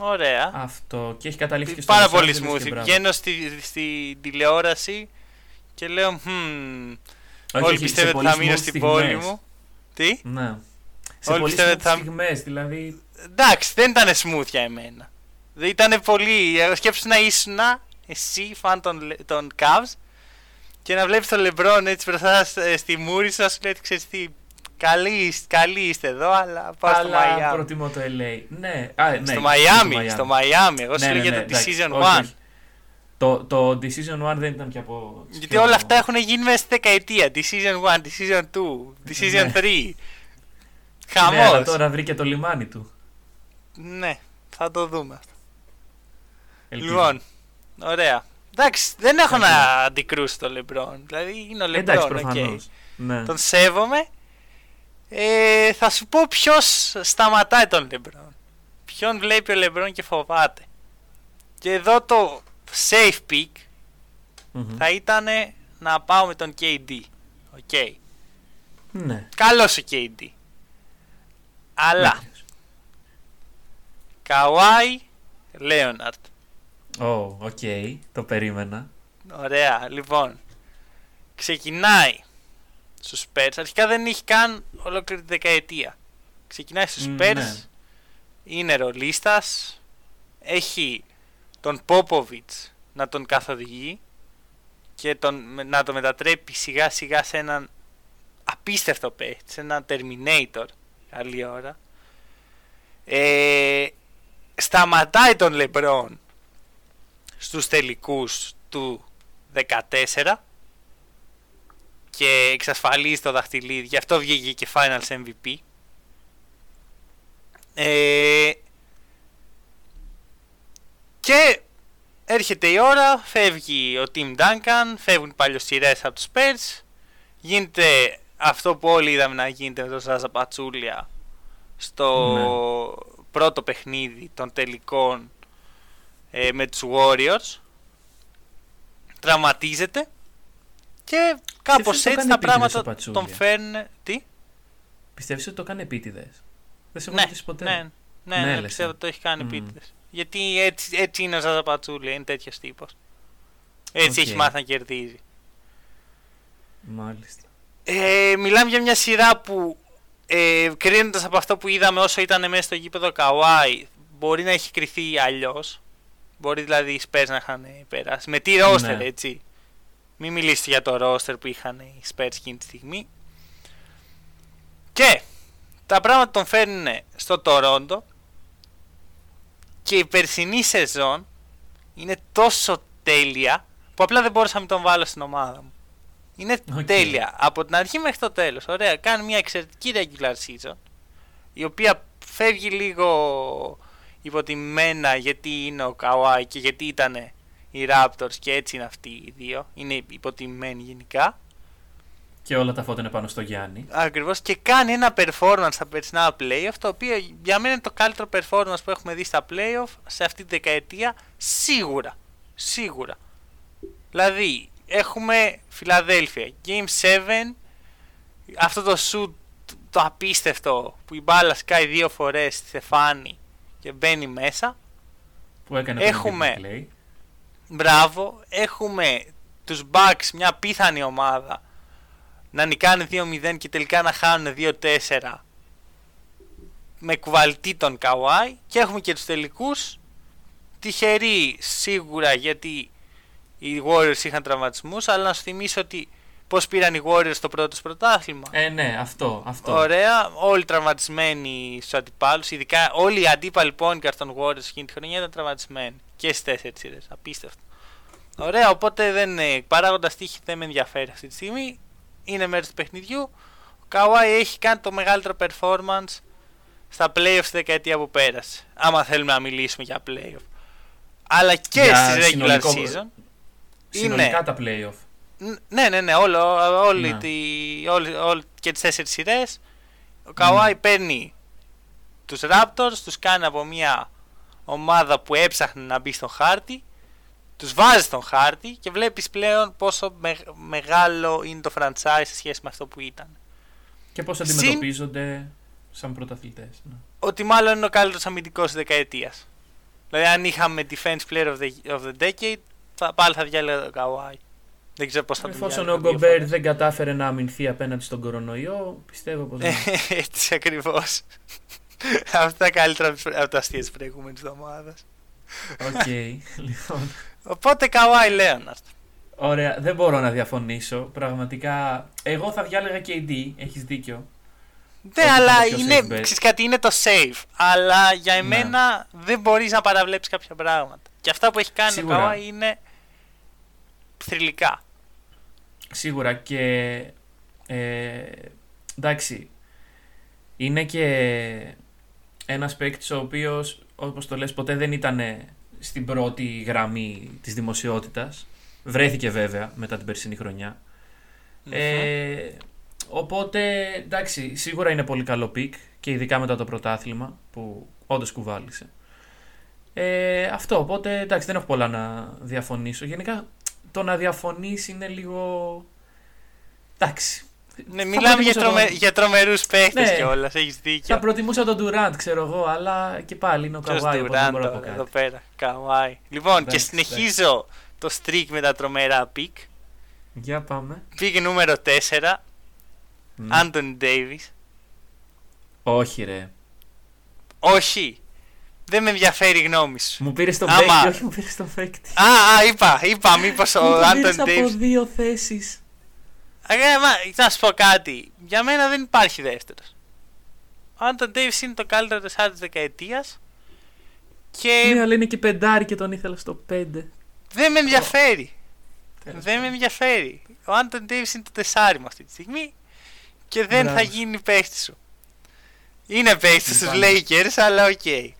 Ωραία. Αυτό και έχει καταλήξει και στο Πάρα Los πολύ Angeles και smooth. μπράβο. Βγαίνω στη, στη τηλεόραση και λέω, «Μμμ, Όχι, όλοι όχι, σε πιστεύετε ότι πολύ θα μείνω smooth στην στιγμές. πόλη μου. Τι; Ναι. Σε Όλοι πολύ πιστεύετε smooth θα- στιγμές, δηλαδή... Εντάξει, δεν ήταν smooth για εμένα. Δεν ήταν πολύ. Εγώ σκέψου να ήσουν εσύ, φαν των, Le- των Cavs, και να βλέπεις τον LeBron έτσι μπροστά σ- ε, στη μούρη σου, να σου λέει ότι ξέρεις τι. Καλοί, είστε- καλοί είστε εδώ, αλλά πάω στο Αλλά Miami. προτιμώ το LA. Ναι, α, ναι Στο και Miami, στο Miami. Εγώ σου Ναι, λέω ναι, για ναι, το εντάξει, Decision όχι, 1. όχι. Το, το Decision 1 δεν ήταν και από... τις Γιατί πιο- όλα αυτά έχουν γίνει μέσα στη δεκαετία. Decision 1, Decision 2, Decision Ναι. 3. Ναι, αλλά Χαμός. τώρα βρήκε το λιμάνι του. Ναι, θα το δούμε αυτό. Ελπίζω. Λοιπόν, ωραία. Εντάξει, δεν έχω Εντάξει. να αντικρούσω το LeBron. Δηλαδή είναι ο LeBron, Εντάξει, οκ. προφανώς. Ναι. Τον σέβομαι. Ε, θα σου πω ποιος σταματάει τον LeBron. Ποιον βλέπει ο LeBron και φοβάται. Και εδώ το safe pick Μμμ. θα ήταν να πάω με τον KD. Οκ. Ναι. Καλός ο KD. Αλλά Μέτριος. Καουάι Λέοναρτ. Ω, οκ, το περίμενα. Ωραία, λοιπόν. Ξεκινάει στους Spurs. Αρχικά δεν έχει καν ολόκληρη τη δεκαετία. Ξεκινάει στους Μ, Spurs. ναι. Είναι ρολίστας. Έχει τον Popovich να τον καθοδηγεί και τον, με- να το μετατρέπει σιγά σιγά σε έναν απίστευτο παίχτη, σε έναν Terminator. Καλή ώρα. Ε, σταματάει τον LeBron στους τελικούς του 14 και εξασφαλίζει το δαχτυλίδι. Γι' αυτό βγήκε και Finals MVP. Ε, και έρχεται η ώρα, φεύγει ο Tim Duncan, φεύγουν οι παλιοσυρές από τους Spurs, γίνεται αυτό που όλοι είδαμε να γίνεται με τον Ζάζα Πατσούλια στο πρώτο παιχνίδι των τελικών ε, με τους Warriors τραυματίζεται και κάπως ότι το έτσι κάνει τα επίτηδες πράγματα ο Πατσούλια; τον φέρνουν τι; Πιστεύεις ότι το κάνει επίτηδες; Δεν σε έχω ναι, ρωτήσει ποτέ. ναι, ναι, Ναι, ναι, λες, πιστεύω ε. ότι το έχει κάνει Μμ. επίτηδες. Γιατί έτσι, έτσι είναι ο Ζάζα Πατσούλια, είναι τέτοιος τύπος. Έτσι Οκ. έχει μάθει να κερδίζει. Μάλιστα. Ε, μιλάμε για μια σειρά που ε, κρίνοντας από αυτό που είδαμε όσο ήταν μέσα στο γήπεδο Καουάι, μπορεί να έχει κρυθεί αλλιώς. Μπορεί δηλαδή οι Spurs να είχαν περάσει. Με τι ρόστερ, Ναι. έτσι. Μην μιλήσετε για το ρόστερ που είχαν οι Spurs εκείνη τη στιγμή. Και τα πράγματα τον φέρνουν στο Τορόντο και η περσινή σεζόν είναι τόσο τέλεια που απλά δεν μπορούσα να μην τον βάλω στην ομάδα μου. Είναι Οκ. τέλεια. Από την αρχή μέχρι το τέλος. Ωραία. Κάνει μια εξαιρετική regular season. Η οποία φεύγει λίγο υποτιμημένα γιατί είναι ο Καουάι και γιατί ήταν οι Raptors και έτσι είναι αυτοί οι δύο. Είναι υποτιμημένοι γενικά. Και όλα τα φώτα είναι πάνω στο Γιάννη. Ακριβώς και κάνει ένα performance στα περσινά playoff το οποίο για μένα είναι το καλύτερο performance που έχουμε δει στα playoff σε αυτή τη δεκαετία σίγουρα. Σίγουρα. Δηλαδή έχουμε Φιλαδέλφια Game 7 αυτό το shoot το απίστευτο που η μπάλα σκάει δύο φορές στη Στεφάνη και μπαίνει μέσα. Που έκανε Έχουμε- το play. Μπράβο. Έχουμε τους Bucks, μια πίθανη ομάδα, να νικάνε 2-0 και τελικά να χάνουν 2-4 με κουβαλτή τον Καουάι και έχουμε και τους τελικούς τυχεροί σίγουρα γιατί οι Warriors είχαν τραυματισμούς αλλά να σου θυμίσω ότι πώς πήραν οι Warriors το πρώτο τους πρωτάθλημα Ε, ναι, αυτό. αυτό. Ωραία, όλοι τραυματισμένοι στους αντιπάλους. Ειδικά όλοι οι αντίπαλοι point guard των Warriors εκείνη τη χρονιά ήταν τραυματισμένοι. Και στις τέσσερις σειρές. Απίστευτο. Ωραία, οπότε δεν παράγοντα τύχη δεν με ενδιαφέρει αυτή τη στιγμή. Είναι μέρος του παιχνιδιού. Ο Καουάι έχει κάνει το μεγαλύτερο performance στα playoffs τη δεκαετία που πέρασε. Άμα θέλουμε να μιλήσουμε για playoff. Αλλά και Για στη regular συνολικό- season. Συνολικά είναι- τα playoff. Ν- Ναι, ναι, ναι, όλο, όλη Ναι. τη, όλη, όλη, και τις τέσσερις σειρές ο Καουάι παίρνει τους Raptors, τους κάνει από μια ομάδα που έψαχνε να μπει στο χάρτη τους βάζει στον χάρτη και βλέπεις πλέον πόσο με- μεγάλο είναι το franchise σε σχέση με αυτό που ήταν. Και πώς Συν- αντιμετωπίζονται σαν πρωταθλητές. Ναι. Ότι μάλλον είναι ο καλύτερος αμυντικός της δεκαετίας. Δηλαδή αν είχαμε defense player of the, of the decade θα, πάλι θα διάλεγα τον Καουάι. Δεν ξέρω πώς θα το Εφόσον διάλεγα ο δύο Γκομπέρ φορές. δεν κατάφερε να αμυνθεί απέναντι στον κορονοϊό, πιστεύω πως. Έτσι ακριβώς. Αυτά καλύτερα από τα αστεία της προηγούμενης εβδομάδας. Οκ. λοιπόν. Οπότε Καουάι Λέοναρτ. Ωραία, δεν μπορώ να διαφωνήσω. Πραγματικά. Εγώ θα διάλεγα KD, έχεις δίκιο. Ναι, Όχι, αλλά το πιο είναι, safe bet. ξέρεις κάτι, είναι το safe. Αλλά για Ναι. εμένα δεν μπορείς να παραβλέψεις κάποια πράγματα. Και αυτά που έχει κάνει Σίγουρα. ο Καουάι είναι θρυλικά. Σίγουρα και. Ε, εντάξει. Είναι και ένας παίκτης ο οποίος, όπως το λες, ποτέ δεν ήταν στην πρώτη γραμμή της δημοσιότητας. Βρέθηκε βέβαια μετά την περσινή χρονιά. Ε, οπότε, εντάξει, σίγουρα είναι πολύ καλό pick και ειδικά μετά το πρωτάθλημα που όντως κουβάλησε. Ε, αυτό, οπότε εντάξει, δεν έχω πολλά να διαφωνήσω. Γενικά, το να διαφωνήσει είναι λίγο. Εντάξει. Ναι, θα μιλάμε για, προτιμούσα τρομε, τον- για τρομερούς παίχτες Ναι. κιόλας. Έχεις δίκιο. Θα προτιμούσα τον Durant, ξέρω εγώ, αλλά και πάλι είναι ο Ποιος Καβάη, οπότε δεν Durant μπορώ να πω τώρα, εδώ κάτι. πέρα. Καουάι. Λοιπόν, και Εντάξει, συνεχίζω το streak με τα τρομερά πικ. Για πάμε. Πήγε νούμερο 4. Μμ. Άντωνι Ντέιβις. Όχι, ρε. Όχι. Δεν με ενδιαφέρει η γνώμη σου. Μου πήρες τον Άμα. παίκτη, όχι μου πήρες τον παίκτη. Α, α, είπα, είπα, μήπως ο Μου τον Άντωνι πήρες από Ντέιβις. δύο θέσεις. Να σου πω κάτι. Για μένα δεν υπάρχει δεύτερος. Ο Άντονι Ντέιβις είναι το καλύτερο τεσσάρι της δεκαετίας. Και Ναι, αλλά είναι και πεντάρι και τον ήθελα στο πέντε. δεν με ενδιαφέρει. Τέλος Δεν με πάντων. ενδιαφέρει. Ο Άντονι Ντέιβις είναι το τεσσάρι μου αυτή τη στιγμή. Και δεν Μπράβο θα σου. γίνει παίχτης σου. Είναι παίχτης στους Λυπάμαι. Lakers, αλλά οκ.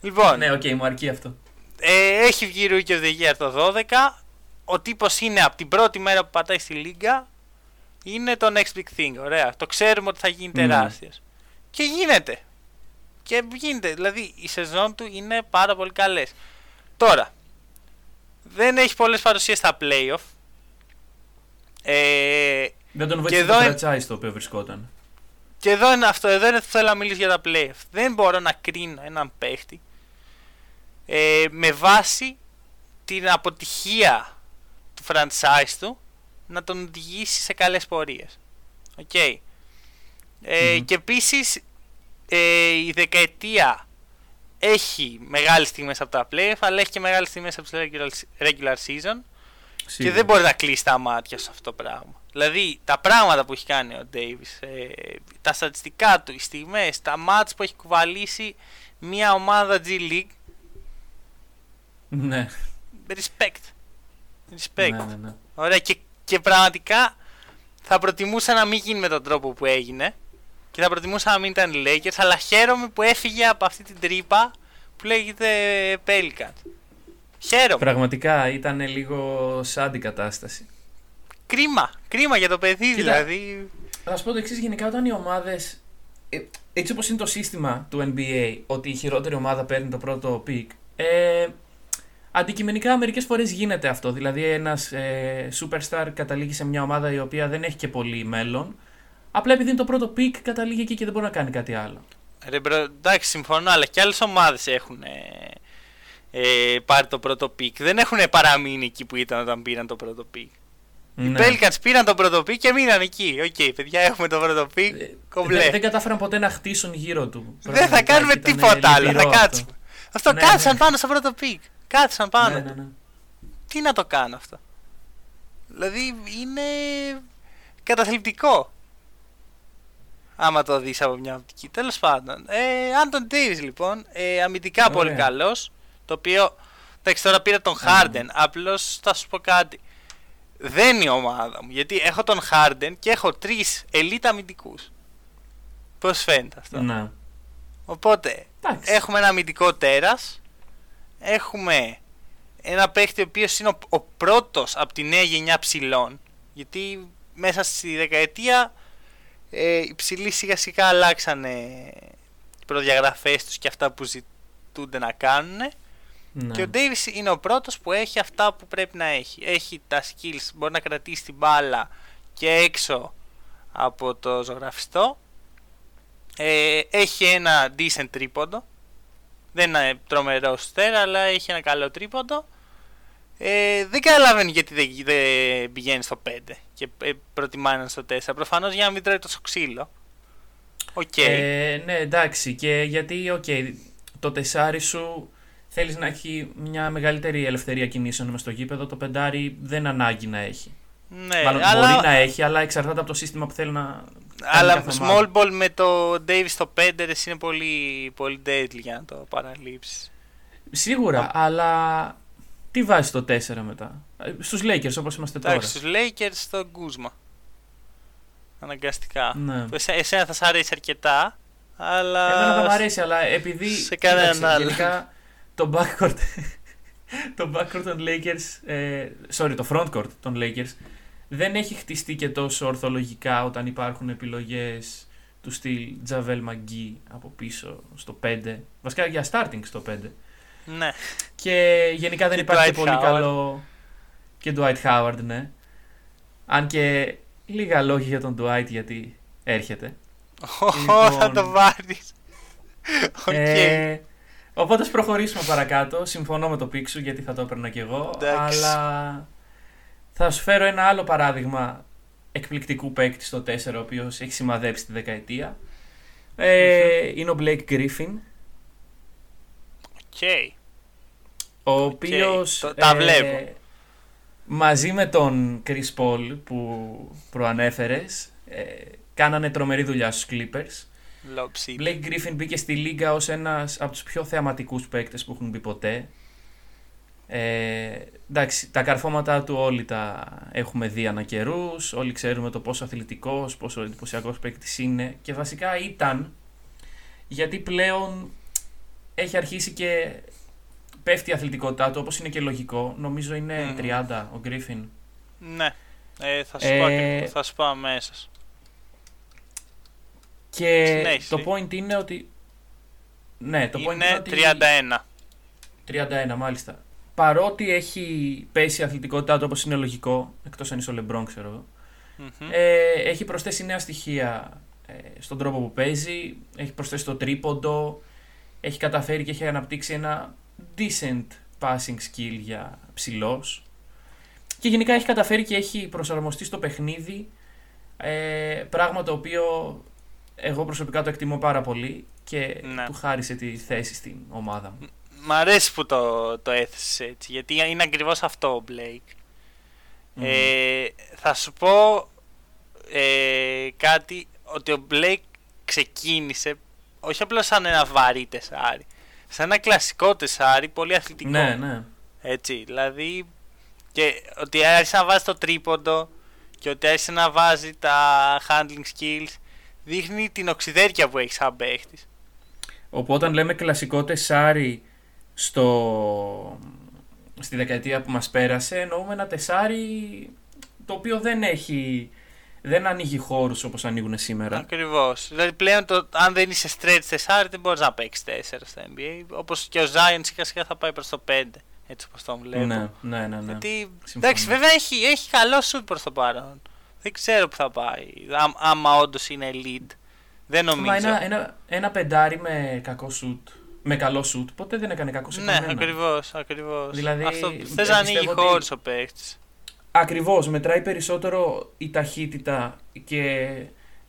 Λοιπόν, Ναι, οκ, μου αρκεί αυτό. Ε, έχει βγει Rookie of the Year το 12. Ο τύπος είναι από την πρώτη μέρα που πατάει στη Λίγκα. Είναι το next big thing. Ωραία. Το ξέρουμε ότι θα γίνει Μμμ. τεράστιος. Και γίνεται. Και γίνεται. Δηλαδή οι σεζόν του είναι πάρα πολύ καλές. Τώρα. Δεν έχει πολλές παρουσίες στα playoff. Ε, Δεν τον Και βοήθησε εδώ το είναι- franchise το οποίο βρισκόταν. και εδώ είναι αυτό, εδώ είναι που θέλω να μιλήσω για τα playoff. Δεν μπορώ να κρίνω έναν παίχτη ε, με βάση την αποτυχία του franchise του να τον οδηγήσει σε καλές πορείες. Οκ. Ε, Μμμ. Και επίσης ε, η δεκαετία έχει μεγάλες στιγμές από τα playoff αλλά έχει και μεγάλες στιγμές από το regular, regular season και Σίγουρα. δεν μπορεί να κλείσει τα μάτια σε αυτό το πράγμα. Δηλαδή τα πράγματα που έχει κάνει ο Ντέιβις, ε, τα στατιστικά του, οι στιγμές, τα μάτς που έχει κουβαλήσει μια ομάδα G League, Ναι, respect. Respect. ναι, ναι, ναι. Ωραία και, και πραγματικά θα προτιμούσα να μην γίνει με τον τρόπο που έγινε και θα προτιμούσα να μην ήταν οι Lakers αλλά χαίρομαι που έφυγε από αυτή την τρύπα που λέγεται Pelicans. Χαίρομαι. Πραγματικά ήταν λίγο σαν την κατάσταση. κρίμα. Κρίμα για το παιδί, Κοίτα, δηλαδή. Θα σου πω το εξής: Γενικά, όταν οι ομάδες. Έτσι όπως είναι το σύστημα του NBA, ότι η χειρότερη ομάδα παίρνει το πρώτο pick, ε, αντικειμενικά μερικές φορές γίνεται αυτό. Δηλαδή, ένας ε, superstar καταλήγει σε μια ομάδα η οποία δεν έχει και πολύ μέλλον. Απλά επειδή είναι το πρώτο pick, καταλήγει εκεί και δεν μπορεί να κάνει κάτι άλλο. Ρε, bro, εντάξει, συμφωνώ, αλλά και άλλες ομάδες έχουν ε, ε, πάρει το πρώτο pick. Δεν έχουν παραμείνει εκεί που ήταν όταν πήραν το πρώτο pick. Οι Ναι. Pelicans πήραν το πρώτο pick και μείναν εκεί. Οκ, παιδιά, έχουμε το πρώτο pick. Ε, Κομπλέ. Δεν, δεν κατάφεραν ποτέ να χτίσουν γύρω του. Δεν θα Πραγματικά, κάνουμε ήταν τίποτα άλλο. λυπηρό Θα αυτό. κάτσουμε. Αυτό Ναι, κάτσαν ναι. πάνω στο πρώτο pick. Κάτσαν πάνω. Ναι, ναι, ναι. Τι να το κάνω αυτό; Δηλαδή είναι καταθλιπτικό. Άμα το δεις από μια οπτική. Τέλος πάντων. Ε, Anthony Davis λοιπόν. Ε, αμυντικά Ωραία. πολύ καλός. Το οποίο. Εντάξει τώρα πήρα τον Α, Harden. Απλώς θα σου πω κάτι. Δεν είναι η ομάδα μου. Γιατί έχω τον Harden και έχω τρεις elite αμυντικούς. Πώς φαίνεται αυτό; Ναι. Οπότε Εντάξει. έχουμε ένα αμυντικό τέρας. Έχουμε ένα παίχτη ο οποίος είναι ο, ο πρώτος από τη νέα γενιά ψηλών. Γιατί μέσα στη δεκαετία ε, οι ψηλοί σιγά σιγά αλλάξανε οι προδιαγραφές τους και αυτά που ζητούνται να κάνουν. Ναι. Και ο Davis είναι ο πρώτος που έχει αυτά που πρέπει να έχει. Έχει τα skills, μπορεί να κρατήσει την μπάλα και έξω από το ζωγραφιστό. Ε, έχει ένα decent τρίποντο. Δεν είναι τρομερό στέρα, αλλά έχει ένα καλό τρίποντο. Ε, δεν καταλαβαίνω γιατί δεν, δεν πηγαίνει στο 5 και ε, προτιμάει να είναι στο 4. Προφανώς για να μην τρώει τόσο ξύλο. Οκ. Ε, ναι, εντάξει. Και γιατί, οκ, το τεσάρι σου θέλεις να έχει μια μεγαλύτερη ελευθερία κινήσεων μες στο γήπεδο. Το πεντάρι δεν ανάγκη να έχει. ναι, Μάλλον αλλά... μπορεί να έχει, αλλά εξαρτάται από το σύστημα που θέλει να. Κάνει Αλλά κάθε small ομάδα. ball με το Davis στο 5 ρε, είναι πολύ, πολύ deadly για να το παραλείψεις. Σίγουρα, αλλά τι βάζεις το 4 μετά; Ε, Στους Lakers όπως είμαστε τώρα. Εντάξει, στους Lakers στο Kuzma. Αναγκαστικά. Ναι. Που εσέ- εσένα θα σ' αρέσει αρκετά, αλλά... Εμένα θα μου αρέσει, αλλά επειδή. σε κανέναν κοίταξε, άλλο. Γενικά το backcourt. [LAUGHS] το backcourt των Lakers. Ε, sorry, το frontcourt των Lakers δεν έχει χτιστεί και τόσο ορθολογικά όταν υπάρχουν επιλογές του στυλ Javel McGee από πίσω στο 5. Βασικά για starting στο 5. Ναι. Και γενικά δεν Και υπάρχει Dwight πολύ Howard. καλό. Και Dwight Howard, ναι. Αν και λίγα λόγια για τον Dwight γιατί έρχεται. Ω, θα το πάρεις. Οκ. Λοιπόν. Ε, οπότε ας προχωρήσουμε παρακάτω. Συμφωνώ με το pick σου γιατί θα το έπαιρνα κι εγώ. Εντάξει. Αλλά θα σου φέρω ένα άλλο παράδειγμα εκπληκτικού παίκτη στο 4, ο οποίος έχει σημαδέψει τη δεκαετία. Ε, είναι ο Blake Griffin, Οκ. ο οποίος το- τα βλέπω. μαζί με τον Chris Paul που προανέφερες ε, κάνανε τρομερή δουλειά στους Clippers. Lob City. Blake Griffin μπήκε στη λίγκα ως ένας από τους πιο θεαματικούς παίκτες που έχουν μπει ποτέ. Ε, εντάξει, τα καρφώματά του όλοι τα έχουμε δει ανά καιρούς, όλοι ξέρουμε το πόσο αθλητικός, πόσο εντυπωσιακός παίκτης είναι και βασικά ήταν γιατί πλέον έχει αρχίσει και πέφτει η αθλητικότητά του όπως είναι και λογικό. Νομίζω είναι Μμμ. 30 ο Griffin. Ναι. Ε, θα, σου Ε, πω, ακριβώς, θα σου πω αμέσως. Και Συνέχισε. το point είναι ότι... Ναι, το point είναι Είναι ότι... 31. 31, μάλιστα. Παρότι έχει πέσει η αθλητικότητά του όπως είναι λογικό, εκτός αν είσαι ο Λεμπρόν, ξέρω εγώ, Μμμ. ε, έχει προσθέσει νέα στοιχεία ε, στον τρόπο που παίζει, έχει προσθέσει το τρίποντο, έχει καταφέρει και έχει αναπτύξει ένα decent passing skill για ψηλός και γενικά έχει καταφέρει και έχει προσαρμοστεί στο παιχνίδι, ε, πράγμα το οποίο εγώ προσωπικά το εκτιμώ πάρα πολύ και Ναι. του χάρισε τη θέση στην ομάδα μου. Μ' αρέσει που το, το έθεσες έτσι, γιατί είναι ακριβώς αυτό ο Blake. Ε, θα σου πω ε, κάτι, ότι ο Blake ξεκίνησε όχι απλώς σαν ένα βαρύ τεσάρι, σαν ένα κλασικό τεσάρι, πολύ αθλητικό. Ναι, ναι. Έτσι, δηλαδή και ότι άρχισε να βάζει το τρίποντο και ότι άρχισε να βάζει τα handling skills δείχνει την οξυδέρκεια που έχει σαν παίχτης. Οπότε όταν λέμε κλασικό τεσάρι στο... στη δεκαετία που μας πέρασε, εννοούμε ένα τεσάρι το οποίο δεν έχει. Δεν ανοίγει χώρους όπως ανοίγουν σήμερα. Ακριβώς. Δηλαδή πλέον το, αν δεν είσαι stretch 4 δεν μπορείς να παίξεις 4 στο NBA. Όπως και ο Zion σιγά σιγά θα πάει προς το 5. Έτσι όπως το βλέπω. Ναι, ναι, ναι. ναι. Γιατί, εντάξει, βέβαια έχει, έχει καλό σουτ προς το παρόν. Δεν ξέρω που θα πάει. Ά, άμα όντως είναι lead. Δεν νομίζω. Μα ένα, ένα, ένα πεντάρι με κακό σουτ. Με καλό σουτ, ποτέ δεν έκανε κακό σε Ναι, ακριβώς. Ακριβώς. Δηλαδή, Αυτό θες να ανοίγει χώρου ότι... ο παίχτη. Ακριβώς. Μετράει περισσότερο η ταχύτητα και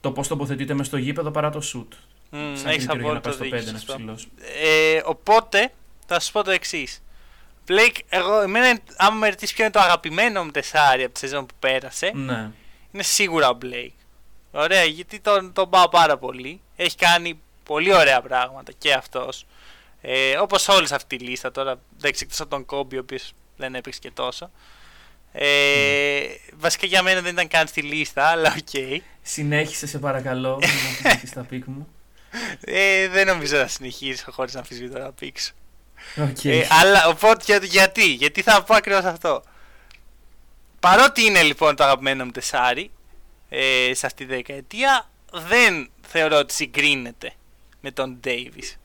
το πώς τοποθετείται μες στο γήπεδο παρά το σουτ. Mm, Έχει απόλυτο δίκιο. Ε, οπότε θα σα πω το εξής. Blake, εγώ, εμένα, άμα με ρωτήσεις ποιο είναι το αγαπημένο μου τεσάρι από τη σεζόν που πέρασε, ναι. είναι σίγουρα ο Blake. Ωραία, γιατί τον, τον πάω πάρα πολύ. Έχει κάνει πολύ ωραία πράγματα και αυτός. Ε, Όπως όλη αυτή τη λίστα τώρα, δεν εκτός από τον Κόμπι, ο οποίος δεν έπαιξε και τόσο. Ε, mm. Βασικά για μένα δεν ήταν καν στη λίστα, αλλά OK. Okay. Συνέχισε, σε παρακαλώ, να [LAUGHS] πει τα pick μου. Ε, δεν νομίζω να συνεχίσω χωρίς να αμφισβητώ τα picks σου. Okay. Ε, αλλά οπότε για, γιατί, γιατί θα πω ακριβώς αυτό. Παρότι είναι λοιπόν το αγαπημένο μου τεσάρι ε, σε αυτή τη δεκαετία, δεν θεωρώ ότι συγκρίνεται με τον Davis.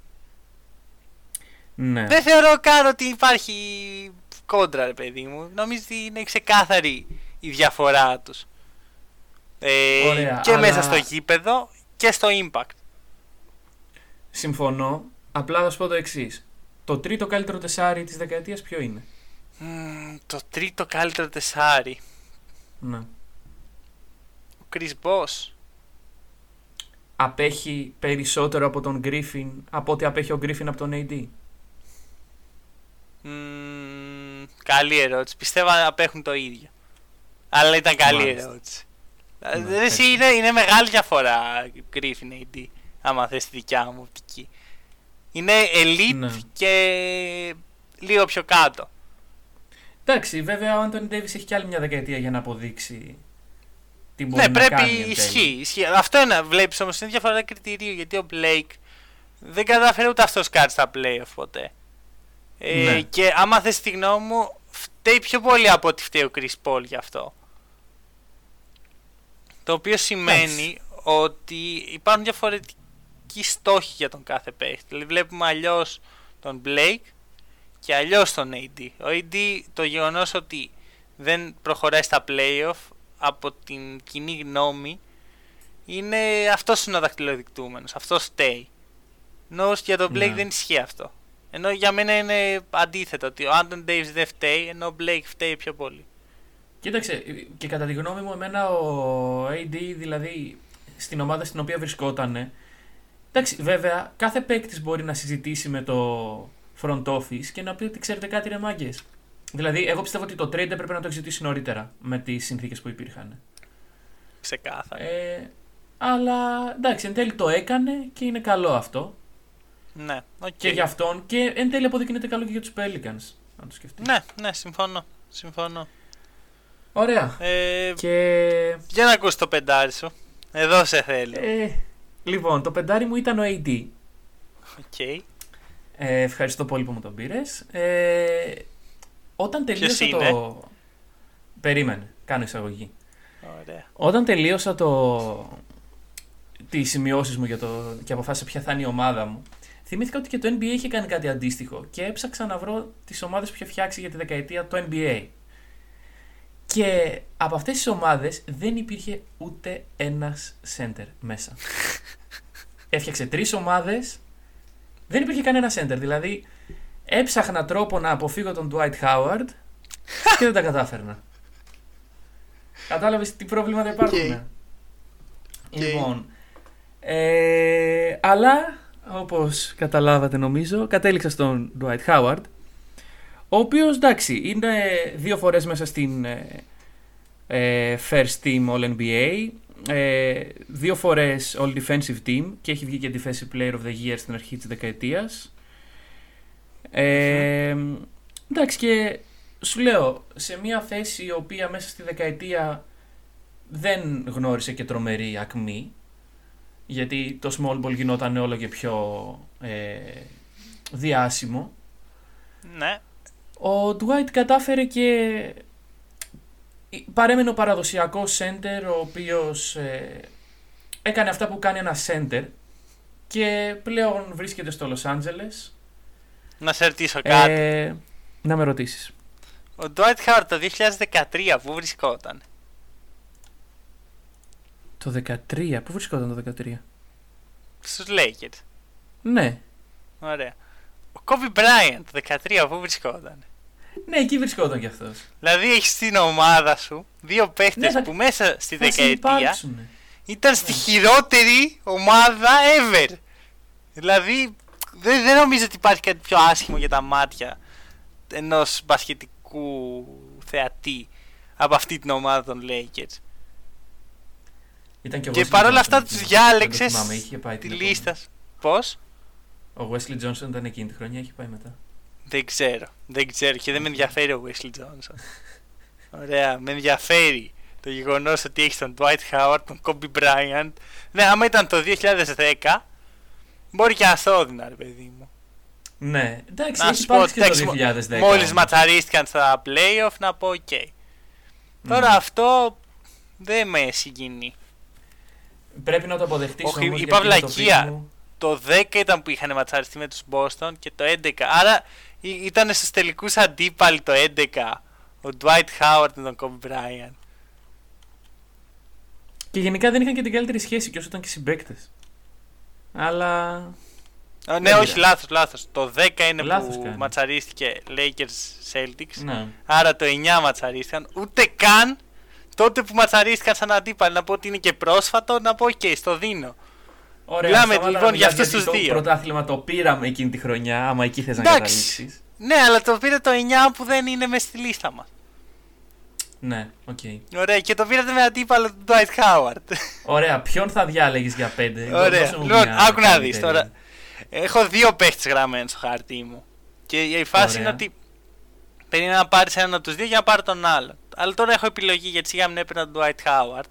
Ναι. Δεν θεωρώ καν ότι υπάρχει κόντρα, ρε παιδί μου. Νομίζω ότι είναι ξεκάθαρη η διαφορά τους. Ε, Ωραία, και αλλά... μέσα στο γήπεδο και στο impact. Συμφωνώ. Απλά θα σου πω το εξής. Το τρίτο καλύτερο τεσάρι της δεκαετίας ποιο είναι; Mm, το τρίτο καλύτερο τεσάρι. Ναι. Ο Chris Boss. Απέχει περισσότερο από τον Griffin από ότι απέχει ο Griffin από τον AD. Mm, καλή ερώτηση. Πιστεύω να απέχουν το ίδιο. Αλλά ήταν καλή Μάλιστα. ερώτηση. Ναι, εσύ είναι, είναι μεγάλη διαφορά Griffin AD. Άμα θες τη δικιά μου οπτική. Είναι elite Ναι. και λίγο πιο κάτω. Εντάξει, βέβαια ο Άντωνι Ντέιβις έχει κι άλλη μια δεκαετία για να αποδείξει τι μπορεί Ναι, να πρέπει κάνει. εν τέλει. ισχύει, ισχύει. Αυτό είναι, βλέπεις όμως είναι διαφορά κριτηρίου γιατί ο Blake δεν κατάφερε ούτε αυτός κάτι στα playoff ποτέ. Ε, Ναι. Και άμα θες τη γνώμη μου, φταίει πιο πολύ από ότι φταίει ο Chris Paul γι' αυτό. Το οποίο σημαίνει Εντάξει. ότι υπάρχουν διαφορετικοί στόχοι για τον κάθε παίχτη. Δηλαδή βλέπουμε αλλιώς τον Blake και αλλιώς τον AD. Ο AD το γεγονός ότι δεν προχωράει στα playoff από την κοινή γνώμη είναι αυτός είναι ο δακτυλοδεικτούμενος, αυτός φταίει. Ενώ για τον Blake Ναι. δεν ισχύει αυτό. Ενώ για μένα είναι αντίθετο, ότι ο Άντων Davis δεν φταίει, ενώ ο Blake φταίει πιο πολύ. Κοίταξε, και κατά τη γνώμη μου, εμένα ο AD, δηλαδή στην ομάδα στην οποία βρισκότανε. Εντάξει, βέβαια, κάθε παίκτης μπορεί να συζητήσει με το front office και να πει ότι ξέρετε κάτι, ρε μάγκες. Δηλαδή, εγώ πιστεύω ότι το trade έπρεπε να το έχει ζητήσει νωρίτερα με τις συνθήκες που υπήρχαν. Ξεκάθαρα. Ε, αλλά εντάξει, εν τέλει το έκανε και είναι καλό αυτό. Ναι, οκ. Και για αυτόν και εν τέλει αποδεικνύεται καλό και για τους Pelicans. Να το σκεφτείς. Ναι, ναι, συμφωνώ. συμφωνώ. Ωραία. Ε, Και. Για να ακούσεις το πεντάρι σου. Εδώ σε θέλω. Ε, λοιπόν, το πεντάρι μου ήταν ο AD. OK. Ε, ευχαριστώ πολύ που μου τον πήρες. Ε, όταν τελείωσα είναι; το. Περίμενε, κάνω εισαγωγή. Ωραία. Όταν τελείωσα το. τις σημειώσεις μου για το... και αποφάσισα ποια θα είναι η ομάδα μου, θυμήθηκα ότι και το NBA είχε κάνει κάτι αντίστοιχο και έψαξα να βρω τις ομάδες που είχε φτιάξει για τη δεκαετία το NBA. Και από αυτές τις ομάδες δεν υπήρχε ούτε ένας center μέσα. [LAUGHS] Έφτιαξε τρεις ομάδες, δεν υπήρχε κανένα center. Δηλαδή έψαχνα τρόπο να αποφύγω τον Dwight Howard [LAUGHS] και δεν τα κατάφερνα. Κατάλαβες τι προβλήματα υπάρχουν. Οκ. Λοιπόν, ε, αλλά όπως καταλάβατε νομίζω, κατέληξα στον Dwight Howard, ο οποίος εντάξει είναι δύο φορές μέσα στην ε, ε, First Team All NBA, ε, δύο φορές All Defensive Team και έχει βγει και Defensive Player of the Year στην αρχή της δεκαετίας. Ε, εντάξει και σου λέω, σε μια θέση η οποία μέσα στη δεκαετία δεν γνώρισε και τρομερή ακμή, γιατί το small ball γινόταν όλο και πιο ε, διάσημο, Ναι. ο Dwight κατάφερε και παρέμενε ο παραδοσιακός center ο οποίος ε, έκανε αυτά που κάνει ένα center και πλέον βρίσκεται στο Los Angeles. Να σε ρωτήσω κάτι. Ε, να με ρωτήσεις. Ο Dwight Howard το 2013 που βρισκόταν. Το 13, πού βρισκόταν το 13? Στους Lakers. Ναι. Ωραία. Ο Kobe Bryant το 13 που βρισκόταν; Ναι, εκεί βρισκόταν κι αυτός. Δηλαδή έχεις στην ομάδα σου δύο παίχτες Ναι, θα- που μέσα στη Θα δεκαετία συνυπάρξουνε. ήταν στη χειρότερη ομάδα ever. Δηλαδή δεν, δεν νομίζω ότι υπάρχει κάτι πιο άσχημο για τα μάτια ενός μπασχετικού θεατή από αυτή την ομάδα των Lakers. Ήταν και, ο Και Wesley παρόλα Johnson αυτά εκεί. τους Δεν διάλεξες το θυμάμαι, είχε πάει Τη την λίστα. Πώς; επόμενη. Ο Wesley Johnson ήταν εκείνη τη χρονιά, είχε πάει μετά. Δεν ξέρω. Δεν ξέρω και δεν με ενδιαφέρει ο Wesley Johnson. Ωραία, με ενδιαφέρει το γεγονός ότι έχεις τον Dwight Howard, τον Kobe Bryant. Ναι, άμα ήταν το 2010, μπορεί και αθώδινα, ρε παιδί μου. Ναι, εντάξει, Να έχει σου πω, υπάρξει και το εντάξει, 2010. Μόλις όμως. ματσαρίστηκαν στα playoff, να πω οκ. Τώρα Ναι. αυτό δεν με συγκινεί. Πρέπει να το αποδεχτείς Όχι, όμως, είπα γιατί με το βλακεία. πεις μου- Το 10 ήταν που είχαν ματσαριστεί με τους Boston και το 11. Άρα ή- ήταν στους τελικούς αντίπαλοι το 11 ο Dwight Howard με τον Kobe Bryant. Και γενικά δεν είχαν και την καλύτερη σχέση και όσο ήταν και συμπαίκτες. Αλλά. Α, ναι, Δεν όχι, πειράζει. λάθος, λάθος. Το 10 είναι Λάθος που κάνει. ματσαρίστηκε Lakers Celtics. Ναι. Άρα το 9 ματσαρίστηκαν. Ούτε καν τότε που ματσαρίστηκαν σαν αντίπαλοι. Να πω ότι είναι και πρόσφατο, να πω οκ, στο δίνω. Ωραία, Μιλάμε, σταμάτα να λοιπόν, μιλάς, για αυτούς γιατί τους το δύο. πρωτάθλημα το πήραμε εκείνη τη χρονιά, άμα εκεί θες να Εντάξει. καταλήξεις. Ναι, αλλά το πήρε το 9 που δεν είναι μες στη λίστα μας. Ναι, οκ. Ωραία, και το πήρατε με αντίπαλο του Dwight Howard. Ωραία, ποιον θα διάλεγες για πέντε; Ωραία. Δώσε μου Λοιπόν, μια άκου να καλύτερη. δεις τώρα. Έχω δύο παίχτες γραμμένους στο χαρτί μου. Και η φάση Ωραία. είναι ότι περίμενα να πάρεις έναν από τους δύο για να πάρω τον άλλο. Αλλά τώρα έχω επιλογή γιατί σιγά μην έπαιρνα τον Dwight Howard.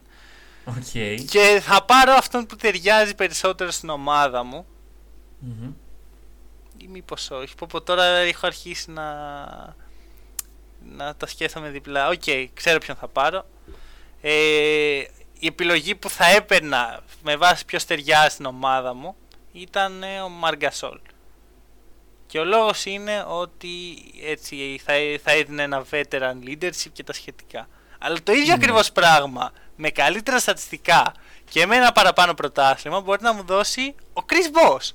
Οκ. Και θα πάρω αυτόν που ταιριάζει περισσότερο στην ομάδα μου. Μμμ. Ή μήπως όχι. Πω, πω, τώρα έχω αρχίσει να. να τα σκέφτομαι διπλά. Οκ, ξέρω ποιον θα πάρω. Ε, η επιλογή που θα έπαιρνα με βάση ποιος ταιριάζει στην ομάδα μου ήταν ε, ο Μαργκασόλ. Και ο λόγος είναι ότι έτσι θα, θα έδινε ένα veteran leadership και τα σχετικά. Αλλά το ίδιο Ναι. ακριβώς πράγμα με καλύτερα στατιστικά και με ένα παραπάνω πρωτάθλημα μπορεί να μου δώσει ο Chris Boss.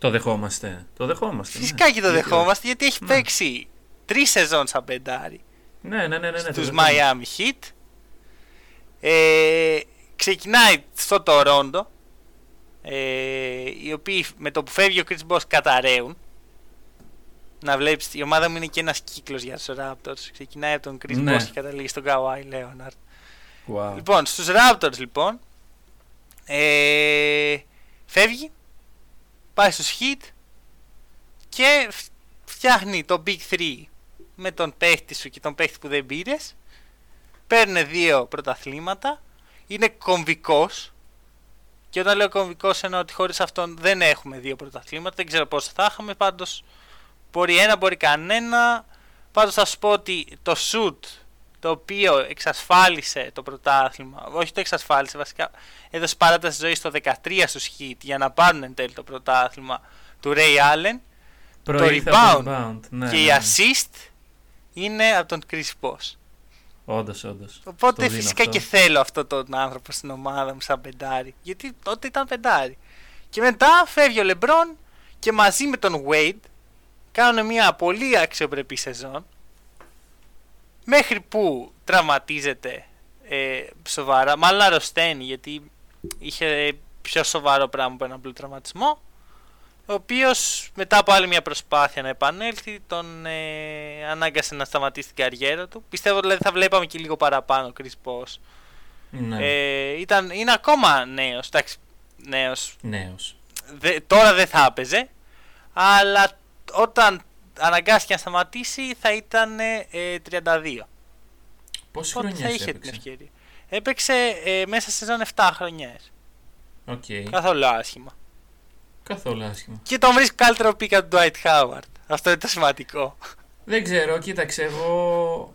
Το δεχόμαστε. Το δεχόμαστε. ναι. Φυσικά και το Γιατί δεχόμαστε γιατί έχει Ναι. παίξει τρεις σεζόν σαν πεντάρι όχι. Ναι, ναι, ναι. ναι, ναι το στους δεχόμαστε. Miami Heat. Ε, ξεκινάει στο Τορόντο ε, οι οποίοι με το που φεύγει ο Chris Bosh καταραίουν να βλέπεις η ομάδα μου είναι και ένας κύκλος για τους Raptors ξεκινάει από τον Chris Ναι. Bosh και καταλήγει στον Kawhi Leonard Wow. Λοιπόν, στους Raptors λοιπόν ε, φεύγει, πάει στους Heat και φ- φτιάχνει το Big 3 με τον παίχτη σου και τον παίχτη που δεν πήρες. Παίρνει δύο πρωταθλήματα, είναι κομβικός και όταν λέω κομβικός εννοώ ότι χωρίς αυτόν δεν έχουμε δύο πρωταθλήματα, δεν ξέρω πόσο θα είχαμε, πάντως μπορεί ένα, μπορεί κανένα. Πάντως θα σου πω ότι το shoot το οποίο εξασφάλισε το πρωτάθλημα, όχι το εξασφάλισε βασικά, έδωσε παράταση ζωή στο 13 στους Heat για να πάρουν εν τέλει το πρωτάθλημα του Ray Allen Προήλθε το από rebound rebound. Ναι, και ναι, η ναι. assist είναι από τον Chris Bosh. Όντως, όντως. Οπότε Το δίνω φυσικά αυτό. και θέλω αυτόν τον άνθρωπο στην ομάδα μου σαν πεντάρι. Γιατί τότε ήταν πεντάρι. Και μετά φεύγει ο Λεμπρόν και μαζί με τον Wade κάνουν μια πολύ αξιοπρεπή σεζόν. Μέχρι που τραυματίζεται ε, σοβαρά, μάλλον αρρωσταίνει γιατί είχε πιο σοβαρό πράγμα από έναν τραυματισμό. Ο οποίος μετά από άλλη μια προσπάθεια να επανέλθει, τον ε, ανάγκασε να σταματήσει την καριέρα του. Πιστεύω δηλαδή θα βλέπαμε και λίγο παραπάνω Chris Bosh. Ναι. Ε, ήταν, είναι ακόμα νέος. Εντάξει, νέος. Νέος. Δε- τώρα δεν θα έπαιζε. Αλλά όταν αναγκάστηκε να σταματήσει θα ήταν ε, 32. Πόσες Οπότε θα χρονιές είχε την έπαιξε; ευκαιρία. Έπαιξε ε, μέσα σε σεζόν 7 χρονιές. Οκ. Καθόλου άσχημα. Καθόλου άσχημα. Και τον βρίσκει καλύτερο pick απ' του Dwight Howard. Αυτό είναι το σημαντικό. Δεν ξέρω, κοίταξε, εγώ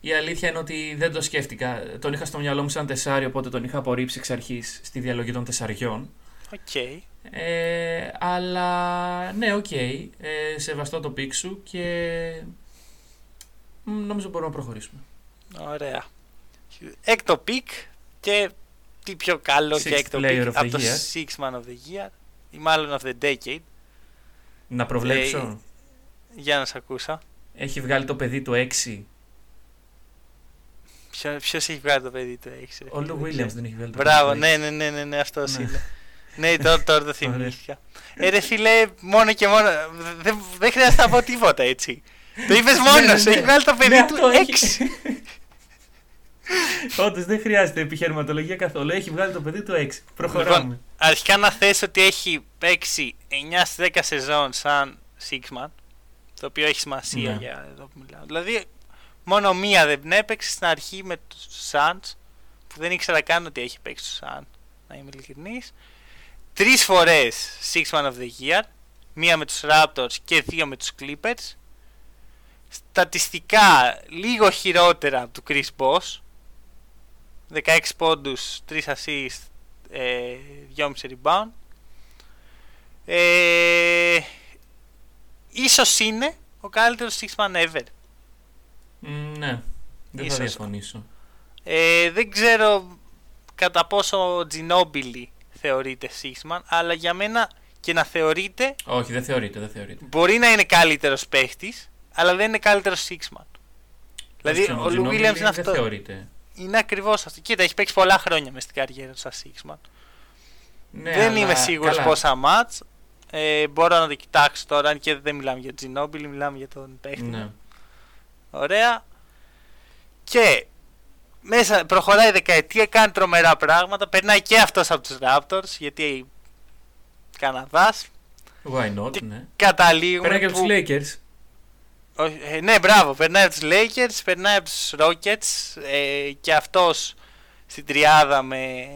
Η αλήθεια είναι ότι δεν το σκέφτηκα. Τον είχα στο μυαλό μου σαν τεσάρι, οπότε τον είχα απορρίψει εξ αρχής στη διαλογή των τεσσαριών. Οκ. Ε, αλλά ναι, οκ. Ε, σεβαστώ το pick σου και μ, νομίζω μπορούμε να προχωρήσουμε. Ωραία. Έκτο pick και τι πιο καλό Sixth και έκτο player pick of the από το year. Six Man of the Year ή μάλλον of the Decade. Να προβλέψω. Ε, Για να σε ακούσω. Έχει βγάλει το παιδί του 6. Ποιο ποιος έχει βγάλει το παιδί του 6. Ο Λου Williams δεν έχει βγάλει το Μπράβο, παιδί του ναι, έξι. ναι, ναι, ναι, ναι αυτός Ναι. είναι. ναι, τώρα, τώρα το [LAUGHS] θυμήθηκα. ε, ρε φίλε, μόνο και μόνο. Δεν, δεν χρειάζεται να πω τίποτα έτσι. [LAUGHS] Το είπες Ναι, μόνο, ναι, έχει ναι. βγάλει το παιδί Ναι, του αυτό έχει. 6. [LAUGHS] Όντως δεν χρειάζεται επιχειρηματολογία καθόλου. Έχει βγάλει το παιδί του 6. Προχωράμε. Λοιπόν, αρχικά να θέσω ότι έχει παίξει 9 στις 10 σεζόν σαν Sixman. Το οποίο έχει σημασία Ναι. για εδώ που μιλάω. Δηλαδή, μόνο μία δεν έπαιξε στην αρχή με τους Suns. Που δεν ήξερα καν ότι έχει παίξει τους Suns. Να είμαι ειλικρινής. Τρεις φορές Sixman of the Year. Μία με τους Raptors και δύο με τους Clippers. Στατιστικά λίγο χειρότερα από του Chris Boss. 16 πόντους, 3 assists, ε, 2,5 rebound. Ε, ίσως είναι ο καλύτερος six man ever. Μ, ναι, δεν Ίσως. θα διαφωνήσω. Ε, δεν ξέρω κατά πόσο ο Ginobili θεωρείται six man, αλλά για μένα και να θεωρείται Όχι, δεν θεωρείται, δεν θεωρείται. μπορεί να είναι καλύτερος παίχτης, αλλά δεν είναι καλύτερος six man. Δηλαδή Όχι, ο Lou Ginobili Williams είναι Δεν αυτό. θεωρείται. Είναι ακριβώς αυτό. Κοίτα, έχει παίξει πολλά χρόνια μες στην καριέρα του σαν six man. Ναι, δεν αλλά- είμαι σίγουρος καλά. πόσα μάτς. Ε, μπορώ να το κοιτάξω τώρα, αν και δεν μιλάμε για Ginobili, μιλάμε για τον παίχτη. Ναι. Ωραία. Και μέσα προχωράει η δεκαετία, κάνει τρομερά πράγματα. Περνάει και αυτός από τους Raptors, γιατί Καναδάς. Why not, Και ναι. Καταλήγουμε Πέρα και από που... τους Lakers. Όχι, ε, ναι, μπράβο. Περνάει από τους Lakers, περνάει από τους Rockets ε, και αυτός στην τριάδα με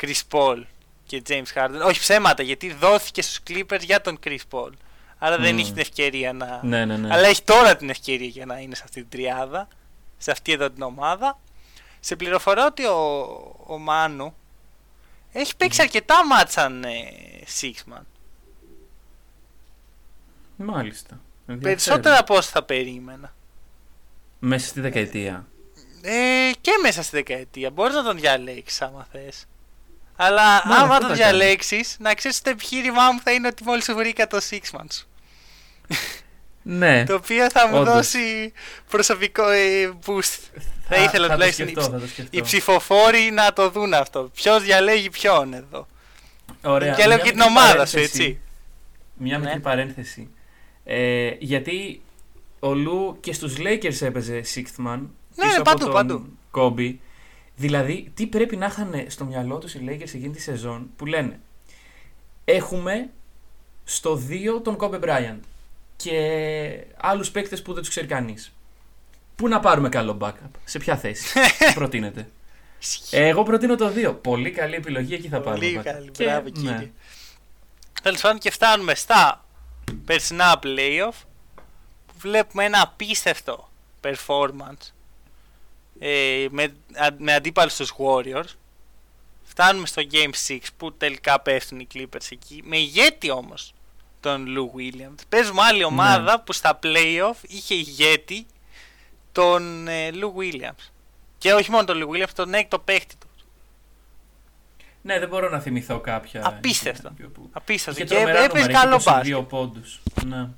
Chris Paul και James Harden. Όχι ψέματα, γιατί δόθηκε στους Clippers για τον Chris Paul. Άρα δεν Μμμ. είχε την ευκαιρία να... Ναι, ναι, ναι. Αλλά έχει τώρα την ευκαιρία για να είναι σε αυτή την τριάδα, σε αυτή εδώ την ομάδα. Σε πληροφορώ ότι ο, ο Μάνου έχει παίξει αρκετά μάτσαν ε, Sixman. Μάλιστα. Ενδιαφέρον. Περισσότερα από όσο θα περίμενα. Μέσα στη δεκαετία. Ε, και μέσα στη δεκαετία. Μπορείς να τον διαλέξεις άμα θες. Αλλά Ναι, άμα αυτό τον θα κάνω. διαλέξεις, να ξέρεις ότι το επιχείρημά μου θα είναι ότι μόλις σου βρήκα το Sixman σου. Ναι. Το οποίο θα μου Όντως. δώσει προσωπικό ε, boost. Θα ήθελα θα το τουλάχιστον σκεφτώ, θα το σκεφτώ. οι ψηφοφόροι να το δουν αυτό. Ποιος διαλέγει ποιον εδώ. Ωραία. Διαλέγω Μια και την μικρή ομάδα σου, παρένθεση. έτσι. Μια Ναι. μικρή παρένθεση. Ε, γιατί ο Λου και στους Lakers έπαιζε sixth man. Ναι, πίσω ναι, από παντού, τον παντού. Kobe. Δηλαδή, τι πρέπει να είχαν στο μυαλό τους οι Lakers εκείνη τη σεζόν που λένε Έχουμε στο 2 τον Kobe Bryant και άλλους παίκτες που δεν τους ξέρει κανείς. Πού να πάρουμε καλό backup, σε ποια θέση, [LAUGHS] τι προτείνετε; Εγώ προτείνω το 2. Πολύ καλή επιλογή, εκεί θα πάρουμε. Πολύ backup. καλή, Και, μπράβο ναι. κύριε. Τέλος πάντων και φτάνουμε στα περσινά playoff που βλέπουμε ένα απίστευτο performance ε, με, α, με αντίπαλους στους Warriors. Φτάνουμε στο Game 6 που τελικά πέφτουν οι Clippers εκεί. Με ηγέτη όμως τον Lou Williams. Παίζουμε άλλη ομάδα που στα playoff είχε ηγέτη τον ε, Lou Williams. Και όχι μόνο τον Lou Williams, τον έκτο παίχτη του. Ναι, δεν μπορώ να θυμηθώ κάποια. Απίστευτο. Που... Απίστευτο. Είχε Και τρομερά έπαιζε νούμερα, καλό είχε 22 μπάσκετ. πόντους. Ναι.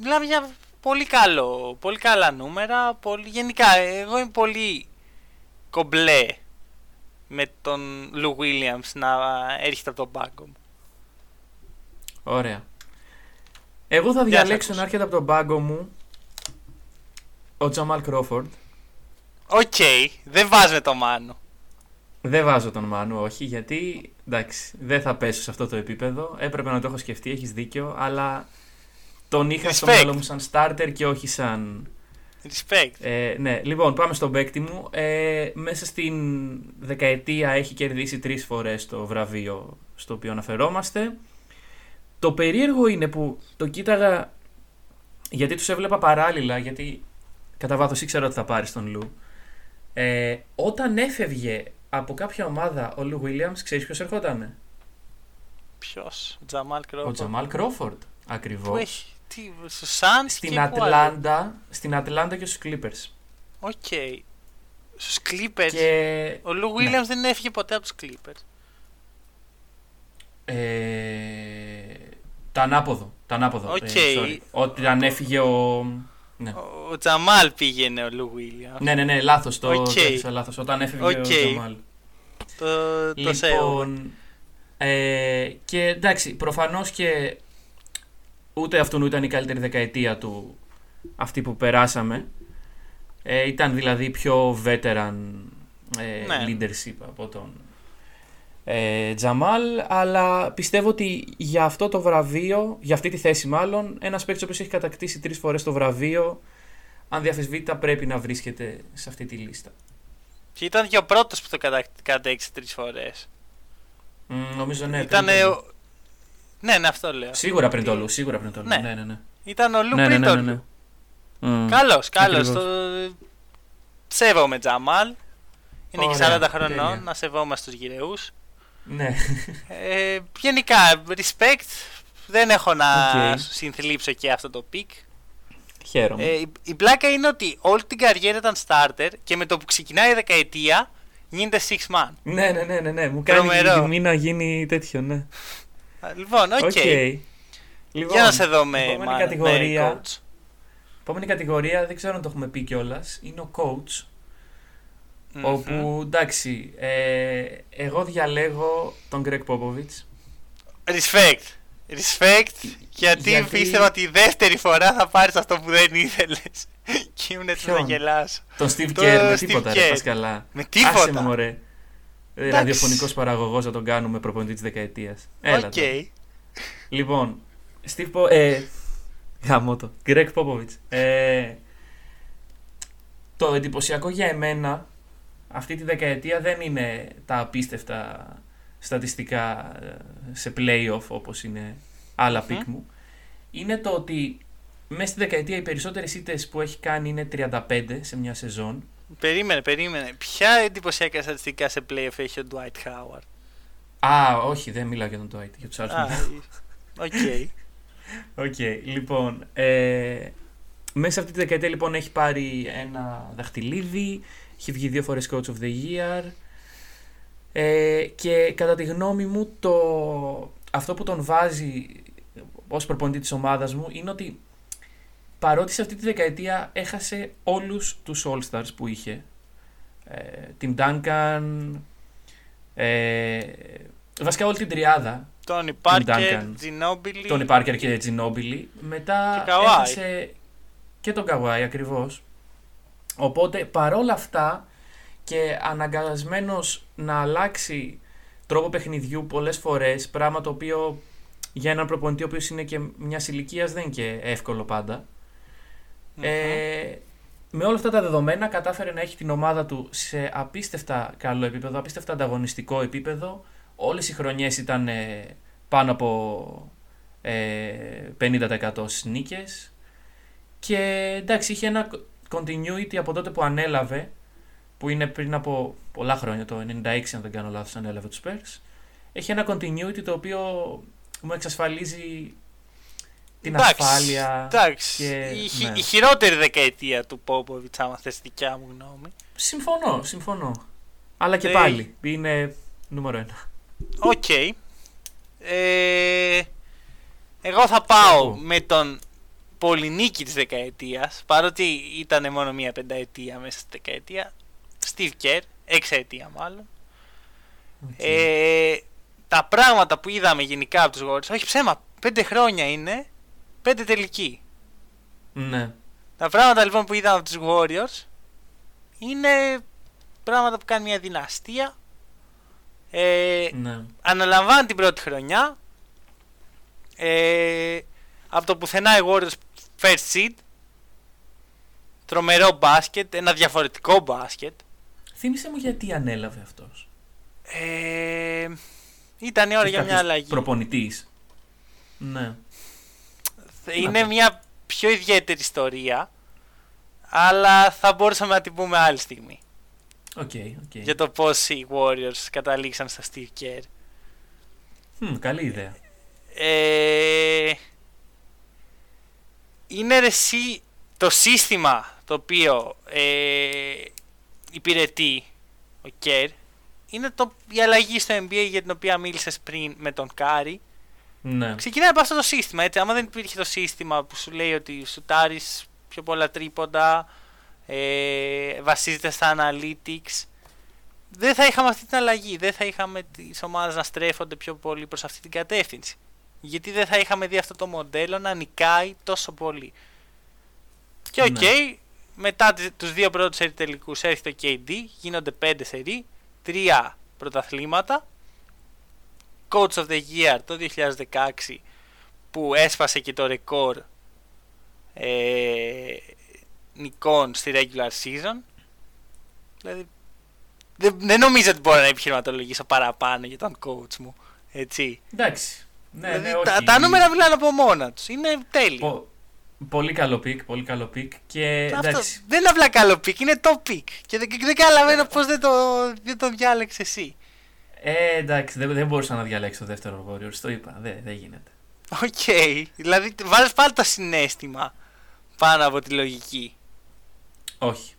Μιλάμε για πολύ καλό, πολύ καλά νούμερα. Πολύ, γενικά, εγώ είμαι πολύ κομπλέ με τον Λου Williams να έρχεται από τον πάγκο μου. Ωραία. Εγώ θα Για διαλέξω σας να έρχεται από τον πάγκο μου ο Τζαμάλ Κρόφορντ. Οκ, δεν βάζουμε το Μάνο. Δεν βάζω τον Μάνου, όχι, γιατί εντάξει, δεν θα πέσω σε αυτό το επίπεδο. Έπρεπε να το έχω σκεφτεί, έχεις δίκιο, αλλά τον είχα στο Respect. μυαλό μου σαν starter και όχι σαν Respect. Ε, ναι, λοιπόν, πάμε στον παίκτη μου. Ε, μέσα στην δεκαετία έχει κερδίσει τρεις φορές το βραβείο στο οποίο αναφερόμαστε. Το περίεργο είναι που το κοίταγα γιατί τους έβλεπα παράλληλα, γιατί κατά βάθος ήξερα ότι θα πάρει τον Λου. Ε, όταν έφευγε από κάποια ομάδα ο Λου Βίλιαμς, ξέρεις ποιος ερχότανε; Ποιος, ο Τζαμάλ Κρόφορντ. Ο Τζαμάλ Κρόφορντ, ακριβώς. Που έχει. Τι, στο Suns Στην και πού άλλο; Ατλάντα, στην Ατλάντα και στους Clippers. Οκ. Στους Clippers. Και Ο Λου Williams δεν έφυγε ποτέ από τους Clippers. Ε, το ανάποδο. Το ανάποδο. Οκ. Ε, sorry. Ότι αν έφυγε ο. Ναι. Ο, ο Τζαμάλ πήγαινε ο Λου Williams. ναι, ναι, ναι, λάθος το Οκ. το έθεσα λάθος. Όταν έφυγε Οκ. ο Τζαμάλ. Το, το σέβομαι. Λοιπόν, ε, και εντάξει, προφανώς και ούτε αυτόν ήταν η καλύτερη δεκαετία του αυτή που περάσαμε. Ε, ήταν δηλαδή πιο veteran ε, Ναι. leadership από τον ε, Τζαμάλ, αλλά πιστεύω ότι για αυτό το βραβείο, για αυτή τη θέση μάλλον, ένας παίκτης ο οποίος έχει κατακτήσει τρεις φορές το βραβείο, αν διαφεσβήτητα πρέπει να βρίσκεται σε αυτή τη λίστα. Και ήταν και ο πρώτο που το κατα... κατέξει τρεις φορές. Μ, νομίζω ναι. ήταν. πριν το Λου. Ο... Ναι, ναι, αυτό λέω. Σίγουρα πριν το Λου, σίγουρα πριν το Λου. Ναι. Ναι, ναι, ναι. Ήταν ο Λου ναι, ναι, πριν ναι, το ναι, Λου. ναι. Μμ. Καλός, καλός. Ακριβώς. Το... Σέβομαι Τζαμάλ. Είναι και Ωραία, 40 χρονών, τέλεια. να σεβόμαστε τους γηραιούς. Ναι. Ε, γενικά, respect. Δεν έχω να Οκ. σου συνθλίψω και αυτό το pick. Χαίρομαι. Ε, η, η πλάκα είναι ότι όλη την καριέρα ήταν starter και με το που ξεκινάει η δεκαετία γίνεται six man. Ναι, ναι, ναι, ναι, ναι. Μου κάνει Τρομερό. την τιμή να γίνει τέτοιο, ναι. Α, Λοιπόν, οκ. Οκ. Λοιπόν, Για να σε δω με, επόμενη μα- κατηγορία. με coach. Επόμενη κατηγορία, δεν ξέρω αν το έχουμε πει κιόλας, είναι ο coach. Μμμ. Όπου εντάξει, ε, εγώ διαλέγω τον Greg Popovich. Respect. Respect. Γιατί, Γιατί- πίστευα ότι η δεύτερη φορά θα πάρεις αυτό που δεν ήθελες. [LAUGHS] και ήμουν έτσι να Ποιον; γελάσω. Τον Steve Το Kerr με Steve τίποτα, ρε, Kerr. πας καλά. Με Άσε με, τίποτα. μωρέ. Ε, Εντάξει. Ραδιοφωνικός παραγωγός να τον κάνουμε προπονητή της δεκαετίας. Έλα Οκ. τώρα. Λοιπόν, Steve Po... Ε, γάμα το. Greg Popovich. Ε, το εντυπωσιακό για εμένα αυτή τη δεκαετία δεν είναι τα απίστευτα στατιστικά ε, σε playoff όπως είναι άλλα Μμμ. pick μου. Είναι το ότι μέσα στη δεκαετία οι περισσότερες ήττες που έχει κάνει είναι 35 σε μια σεζόν. Περίμενε, περίμενε. Ποια εντυπωσιακά στατιστικά σε playoff έχει ο Dwight Howard; Α, όχι, δεν μιλάω για τον Dwight, για τους άλλους Α, μιλάω. Οκ. [LAUGHS] Οκ, λοιπόν. Ε, μέσα σε αυτή τη δεκαετία λοιπόν έχει πάρει ένα δαχτυλίδι, έχει βγει δύο φορές Coach of the Year ε, και κατά τη γνώμη μου το, αυτό που τον βάζει ως προπονητή της ομάδας μου είναι ότι παρότι σε αυτή τη δεκαετία έχασε όλους τους All-Stars που είχε ε, την Duncan ε, βασικά όλη την τριάδα Τόνι Πάρκερ, Duncan. Τζινόμπιλι. Τόνι Πάρκερ και Τζινόμπιλι. Μετά Και Kawhi. έχασε και τον Καβάη ακριβώς. Οπότε παρόλα αυτά και αναγκασμένος να αλλάξει τρόπο παιχνιδιού πολλές φορές, πράγμα το οποίο για έναν προπονητή ο οποίος είναι και μιας ηλικίας δεν είναι και εύκολο πάντα. Ε, με όλα αυτά τα δεδομένα κατάφερε να έχει την ομάδα του σε απίστευτα καλό επίπεδο, απίστευτα ανταγωνιστικό επίπεδο. Όλες οι χρονιές ήταν ε, πάνω από ε, 50% στις νίκες. Και εντάξει, είχε ένα continuity από τότε που ανέλαβε, που είναι πριν από πολλά χρόνια, το 96 αν δεν κάνω λάθος, ανέλαβε τους Spurs. Έχει ένα continuity το οποίο μου εξασφαλίζει την Εντάξει, ασφάλεια. Εντάξει. και- η, χει- ναι. η χειρότερη δεκαετία του Πόποβιτ, άμα θες δικιά μου γνώμη. Συμφωνώ, συμφωνώ. Αλλά και Ε, πάλι είναι νούμερο ένα. Οκ. Ε, εγώ θα πάω Εγώ. με τον πολυνίκη της δεκαετίας, παρότι ήταν μόνο μία πενταετία μέσα στη δεκαετία. Steve Kerr, εξαετία μάλλον. Ε, τα πράγματα που είδαμε γενικά από τους Warriors, όχι ψέμα, πέντε χρόνια είναι, πέντε τελικοί. Ναι. Τα πράγματα λοιπόν που είδαμε από τους Warriors είναι πράγματα που κάνει μια δυναστεία. Ε, ναι. αναλαμβάνει την πρώτη χρονιά. Ε, από το πουθενά οι Warriors first seed. Τρομερό μπάσκετ, ένα διαφορετικό μπάσκετ. Θύμισε μου γιατί ανέλαβε αυτός. Ε, ήταν η ώρα για μια αλλαγή. Προπονητής. Ναι. Είναι πω. μια πιο ιδιαίτερη ιστορία. Αλλά θα μπορούσαμε να την πούμε άλλη στιγμή. Okay, okay. Για το πώς οι Warriors καταλήξαν στα Steve Kerr. Mm, καλή ιδέα. Ε, είναι ρεσί το σύστημα το οποίο ε, υπηρετεί ο Kerr είναι το, η αλλαγή στο NBA για την οποία μίλησες πριν με τον Κάρι. Ναι. Ξεκινάει από αυτό το σύστημα. Έτσι. Άμα δεν υπήρχε το σύστημα που σου λέει ότι σουτάρει πιο πολλά τρίποντα, ε, βασίζεται στα analytics, δεν θα είχαμε αυτή την αλλαγή. Δεν θα είχαμε τις ομάδες να στρέφονται πιο πολύ προς αυτή την κατεύθυνση. Γιατί δεν θα είχαμε δει αυτό το μοντέλο να νικάει τόσο πολύ. Και OK, okay, ναι. μετά τους δύο πρώτους σερί τελικούς έρχεται το KD, γίνονται πέντε σερί, τρία πρωταθλήματα. Coach of the Year το 2016 που έσπασε και το ρεκόρ ε, νικών στη regular season. Δηλαδή δεν, δεν νομίζω ότι μπορώ να επιχειρηματολογήσω παραπάνω για τον coach μου. Έτσι. Εντάξει. Ναι, δηλαδή, ναι, όχι. τα, τα νούμερα μιλάνε από μόνα τους. Είναι τέλειο. Πο, πολύ καλό pick, πολύ καλό pick. Και, Αυτό, εντάξει. δεν είναι απλά καλό pick, είναι το pick. Και δεν, δεν καταλαβαίνω πώς δεν το, δεν το διάλεξες εσύ. Ε, εντάξει, δεν, δεν μπορούσα να διαλέξω το δεύτερο Warriors. Το είπα. Δεν, δεν γίνεται. OK. Okay. Δηλαδή, βάζει πάλι το συναίσθημα πάνω από τη λογική. Όχι.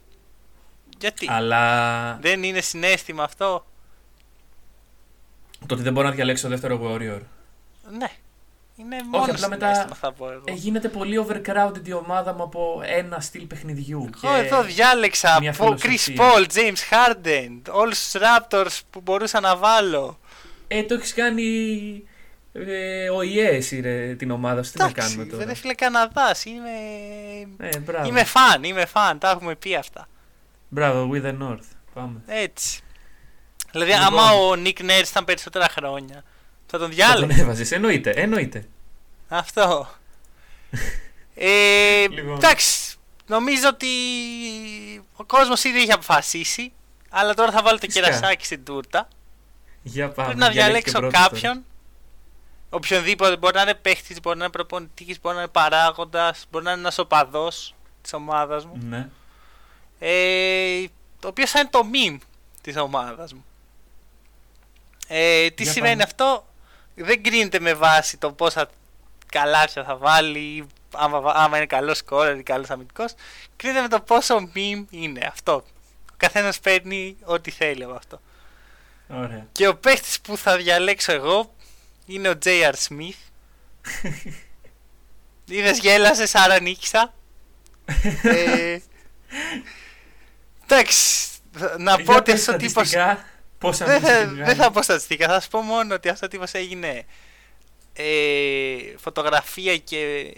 Γιατί; Αλλά... Δεν είναι συναίσθημα αυτό; Το ότι δεν μπορώ να διαλέξω το δεύτερο Warrior. Ναι. Είναι μόνος Όχι, απλά μετά θα πω εγώ. Ε, γίνεται πολύ overcrowded η ομάδα μου από ένα στυλ παιχνιδιού. Εγώ εδώ διάλεξα από Chris Paul, James Harden, όλους τους Raptors που μπορούσα να βάλω. Ε, το έχεις κάνει ε, ο εσύ ρε, την ομάδα σου. Τι να κάνουμε τώρα; Δεν φίλε Καναδάς. Είμαι... Ε, είμαι φαν, είμαι φαν. Τα έχουμε πει αυτά. Μπράβο, with the North. Πάμε. Έτσι. Δηλαδή, λοιπόν. άμα ο Nick Nurse ήταν περισσότερα χρόνια, θα τον διάλεγε. Θα τον έβαζες, εννοείται, εννοείται. Αυτό. [LAUGHS] ε, λοιπόν. Εντάξει, νομίζω ότι ο κόσμος ήδη έχει αποφασίσει, αλλά τώρα θα βάλω το κερασάκι στην τούρτα. Για πάμε. Πρέπει να διαλέξω κάποιον. Οποιονδήποτε μπορεί να είναι παίχτης, μπορεί να είναι προπονητής, μπορεί να είναι παράγοντας, μπορεί να είναι ένας οπαδός της ομάδας μου. Ναι. Ε, το οποίος θα είναι το meme της ομάδας μου. Ε, τι Για σημαίνει αυτό, δεν κρίνεται με βάση το πόσα καλάθια θα βάλει, άμα, άμα είναι καλός σκόρερ ή καλός αμυντικός. Κρίνεται με το πόσο meme είναι αυτό. Ο καθένας παίρνει ό,τι θέλει από αυτό. Ωραία. Και ο παίχτης που θα διαλέξω εγώ είναι ο J.R. Smith. [LAUGHS] Είδες γέλασε, άρα νίκησα. ε, [LAUGHS] εντάξει, να πω ότι αυτό ο τύπο. Δεν θα πω στατιστικά, θα σου πω μόνο ότι αυτό ο τύπος έγινε ε, φωτογραφία και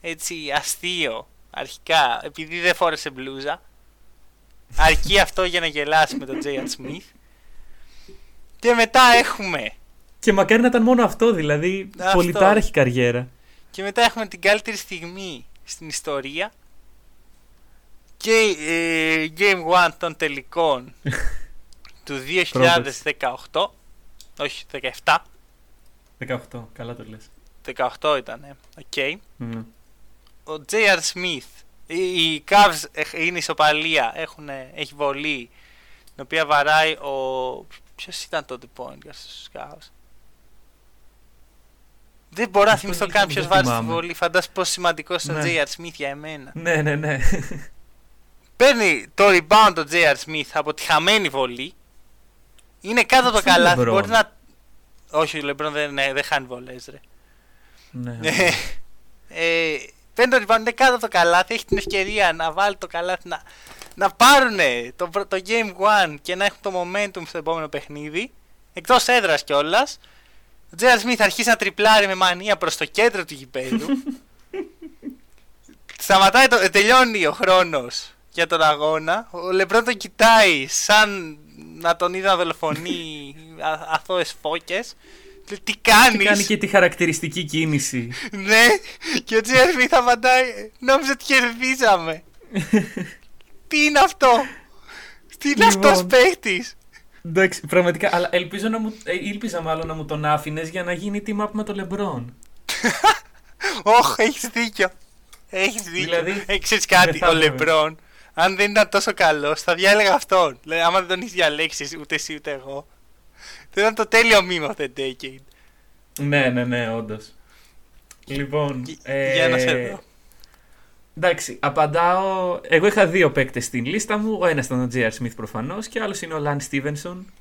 έτσι αστείο αρχικά επειδή δεν φόρεσε μπλούζα. Αρκεί αυτό για να γελάσει με τον J.R. Smith. Και μετά έχουμε και μακάρι να ήταν μόνο αυτό, δηλαδή αυτό. πολιτάρχη καριέρα. Και μετά έχουμε την καλύτερη στιγμή στην ιστορία και ε, Game 1 των τελικών [LAUGHS] του 2018. όχι, 17. 18, καλά το λες. 18 ήταν, OK. Okay. Mm. Ο J.R. Smith, οι Cavs είναι ισοπαλία, έχουν, έχει βολή, την οποία βαράει ο... Ποιος ήταν τότε point για στους Cavs; Δεν μπορώ να θυμηθώ καν ποιος βάζει τη βολή. Φαντάζομαι πόσο σημαντικός είναι ο J.R. Smith για εμένα. Ναι, ναι, ναι. Παίρνει το rebound το J.R. Smith από τη χαμένη βολή. Είναι κάτω από το καλάθι. Μπορείς να. Όχι, ο Λεμπρόν δεν, ναι, δεν χάνει βολές, ρε. Ναι. ε, παίρνει το rebound, είναι κάτω από το καλάθι. Έχει την ευκαιρία να βάλει το καλάθι να, να πάρουν το, το game 1 και να έχουν το momentum στο επόμενο παιχνίδι. Εκτός έδρας κιόλας. Ο Τζέαρ Σμιθ αρχίσει να τριπλάρει με μανία προς το κέντρο του γηπέδου. [LAUGHS] Σταματάει, το, τελειώνει ο χρόνος για τον αγώνα. Ο Λεμπρόν τον κοιτάει σαν να τον είδα να δολοφονεί αθώες φώκες. Τι κάνεις; Και κάνει και τη χαρακτηριστική κίνηση. ναι, και ο Τζέαρ Σμιθ απαντάει. Νόμιζα ότι κερδίζαμε. [LAUGHS] Τι είναι αυτό; Τι είναι αυτός λοιπόν. παίχτη. Εντάξει, πραγματικά. Αλλά ελπίζω να μου, ε, ήλπιζα μάλλον να μου τον άφηνες για να γίνει team up με το Λεμπρόν. [LAUGHS] Όχι, έχεις δίκιο. Έχεις δίκιο. Δηλαδή, Ε, ξέρεις κάτι, δεν θα ο έπρεπε. Λεμπρόν, αν δεν ήταν τόσο καλός, θα διάλεγα αυτόν. Δηλαδή, άμα δεν τον έχεις διαλέξεις ούτε εσύ ούτε εγώ. Θα ήταν το τέλειο meme of the decade. Ναι, ναι, ναι, όντως. Λοιπόν. Γ- ε, Για να σε δω. Εντάξει, απαντάω. Εγώ είχα δύο παίκτες στην λίστα μου. Ο ένας ήταν ο J.R. Smith προφανώς και ο άλλος είναι ο Λαν Στίβενσον.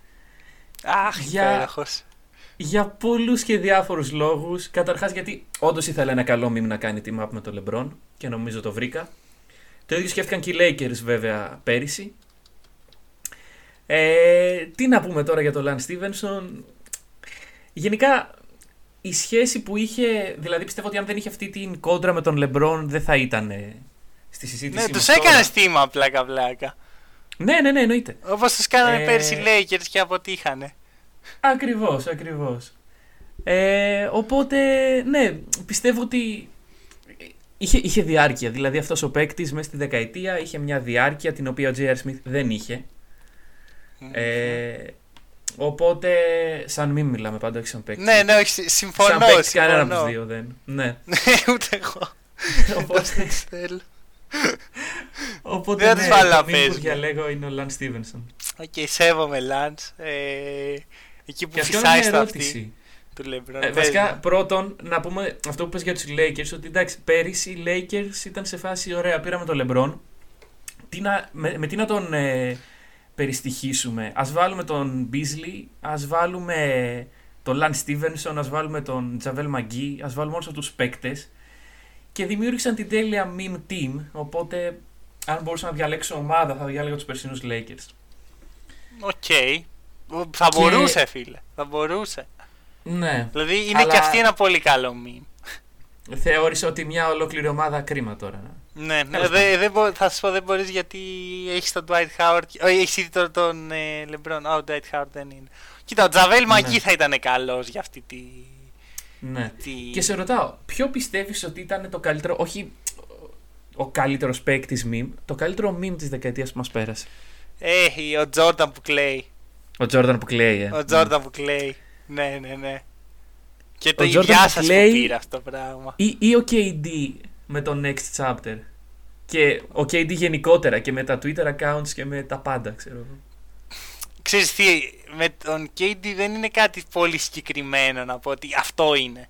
Αχ, Για- υπέροχος. Για πολλούς και διάφορους λόγους. Καταρχάς, γιατί όντως ήθελα ένα καλό meme να κάνει team up με το LeBron και νομίζω το βρήκα. Το ίδιο σκέφτηκαν και οι Lakers βέβαια πέρυσι. Ε, τι να πούμε τώρα για τον Λαν Στίβενσον. Γενικά η σχέση που είχε, δηλαδή πιστεύω ότι αν δεν είχε αυτή την κόντρα με τον LeBron δεν θα ήταν ε, στη συζήτηση. Ναι, μας τους τώρα. έκανε στήμα πλάκα πλάκα. Ναι, ναι, ναι, εννοείται. Όπως τους κάνανε Ε, πέρσι οι Lakers και αποτύχανε. Ακριβώς, ακριβώς. Ε, οπότε, ναι, πιστεύω ότι είχε, είχε διάρκεια. Δηλαδή αυτός ο παίκτης μέσα στη δεκαετία είχε μια διάρκεια την οποία ο J.R. Smith δεν είχε. Ε, οπότε, σαν μη μιλάμε πάντα, όχι σαν παίκτη. ναι, ναι, όχι, συ- συμφωνώ. σαν παίκτη κανένα από συμφωνώ. τους δύο δεν. Ναι. Ναι, ούτε εγώ. οπότε, Δεν θέλω. οπότε Δεν ναι, τους βάλω να το meme που παίζουν. διαλέγω είναι ο Λαν Στίβενσον. Οκ, σέβομαι Λάντς. Ε, εκεί που Και αυτό είναι φυσάει μια στο αυτή ερώτηση. Του Λεμπρόν. Ε, βασικά, πρώτον, να πούμε αυτό που πες για τους Lakers, ότι εντάξει, πέρυσι οι Lakers ήταν σε φάση, ωραία, πήραμε τον LeBron, τι να, με, με τι να τον ε, περιστοιχίσουμε; Ας βάλουμε τον Beasley, ας βάλουμε τον Lance Stevenson, ας βάλουμε τον Javel McGee, ας βάλουμε όλους αυτούς τους παίκτες και δημιούργησαν την τέλεια meme team, οπότε αν μπορούσα να διαλέξω ομάδα θα διάλεγα τους περσινούς Lakers. Οκ. Θα Και- μπορούσε, φίλε. Θα μπορούσε. Ναι. Δηλαδή είναι Αλλά- και αυτή ένα πολύ καλό meme. Θεώρησα ότι μια ολόκληρη ομάδα κρίμα τώρα. Ναι, ναι Τέλος δε, δεν μπο- θα σου πω δεν μπορείς γιατί έχεις τον Dwight Howard. Όχι, έχεις ήδη τον, τον ε, LeBron. Α, ο Dwight Howard δεν είναι. Κοίτα, ο Τζαβέλ Ναι. Μαγκή θα ήταν καλός για αυτή τη. Ναι. τη... Και σε ρωτάω, ποιο πιστεύεις ότι ήταν το καλύτερο, όχι ο καλύτερος παίκτη meme, το καλύτερο meme της δεκαετίας που μας πέρασε; Ε, ο Τζόρνταν που κλαίει. Ο Τζόρνταν που κλαίει, ε. Ο Τζόρνταν που κλαίει. Ναι, ναι, ναι. Και το Ο Jordan γεια που σας που κλαίει- πήρε αυτό το πράγμα. Ή, ή ο KD με το Next Chapter. Και ο KD γενικότερα και με τα Twitter accounts και με τα πάντα, ξέρω εγώ. Ξέρεις τι, με τον KD δεν είναι κάτι πολύ συγκεκριμένο να πω ότι αυτό είναι.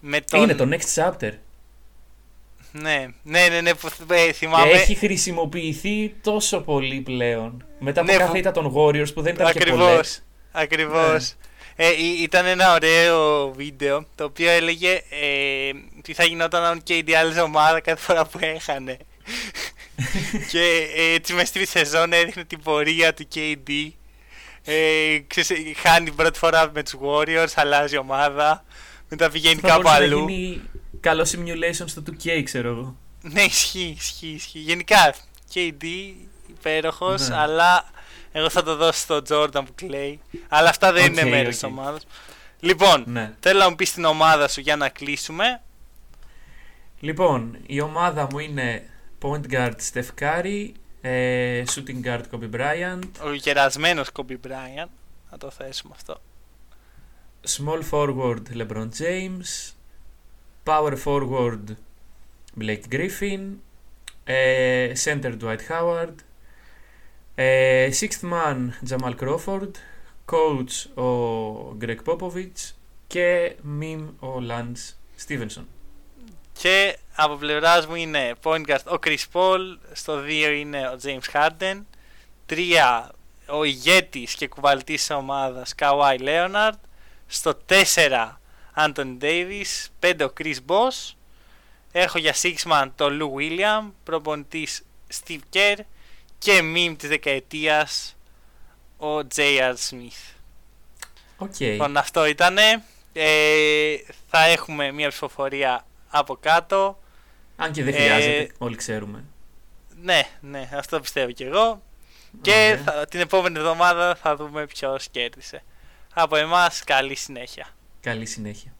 Με τον... Είναι το Next Chapter. Ναι, ναι, ναι, ναι που ε, θυμάμαι. Και έχει χρησιμοποιηθεί τόσο πολύ πλέον. Μετά από Ναι, κάθε που- ήττα των Warriors που δεν ήταν και Ακριβώς. πολλές. Ακριβώς. Ε, ή- ήταν ένα ωραίο βίντεο το οποίο έλεγε ε, τι θα γινόταν αν και η άλλη ομάδα κάθε φορά που έχανε. [LAUGHS] και ε, έτσι μες στη σεζόν έδειχνε την πορεία του KD. Ε, ξέρεις, ε, χάνει την πρώτη φορά με τους Warriors, αλλάζει ομάδα, μετά πηγαίνει Θα κάπου μπορούσε να αλλού. γίνει καλό simulation στο 2K, ξέρω εγώ. Ναι, ισχύει, ισχύει, ισχύει. Γενικά, KD υπέροχος, Ναι. αλλά εγώ θα το δώσω στον Jordan που κλαίει. Αλλά αυτά δεν Οκ, είναι μέρος οκ. της ομάδας. Λοιπόν, Ναι. θέλω να μου πεις την ομάδα σου για να κλείσουμε. Λοιπόν, η ομάδα μου είναι point guard Steph Curry, ε, shooting guard Kobe Bryant, Ο γερασμένος Kobe Bryant, να το θέσουμε αυτό. small forward LeBron James, power forward Blake Griffin, ε, center Dwight Howard, ε, sixth man Jamal Crawford, coach ο Greg Popovich και meme ο Lance Stevenson. Και από πλευρά μου είναι point guard ο Chris Paul, στο 2 είναι ο James Harden, 3 ο ηγέτης και κουβαλτής της ομάδας Kawhi Leonard, στο 4 Anthony Davis, 5 ο Chris Bosh, έχω για six man το Lou Williams, προπονητής Steve Kerr και meme της δεκαετίας ο J.R. Smith. OK. Λοιπόν, αυτό ήτανε. Ε, θα έχουμε μια ψηφοφορία από κάτω. Αν και δεν ε, χρειάζεται, όλοι ξέρουμε. Ναι, ναι, αυτό πιστεύω κι εγώ. Και Ωραία. θα- την επόμενη εβδομάδα θα δούμε ποιος κέρδισε. Από εμάς, καλή συνέχεια. Καλή συνέχεια.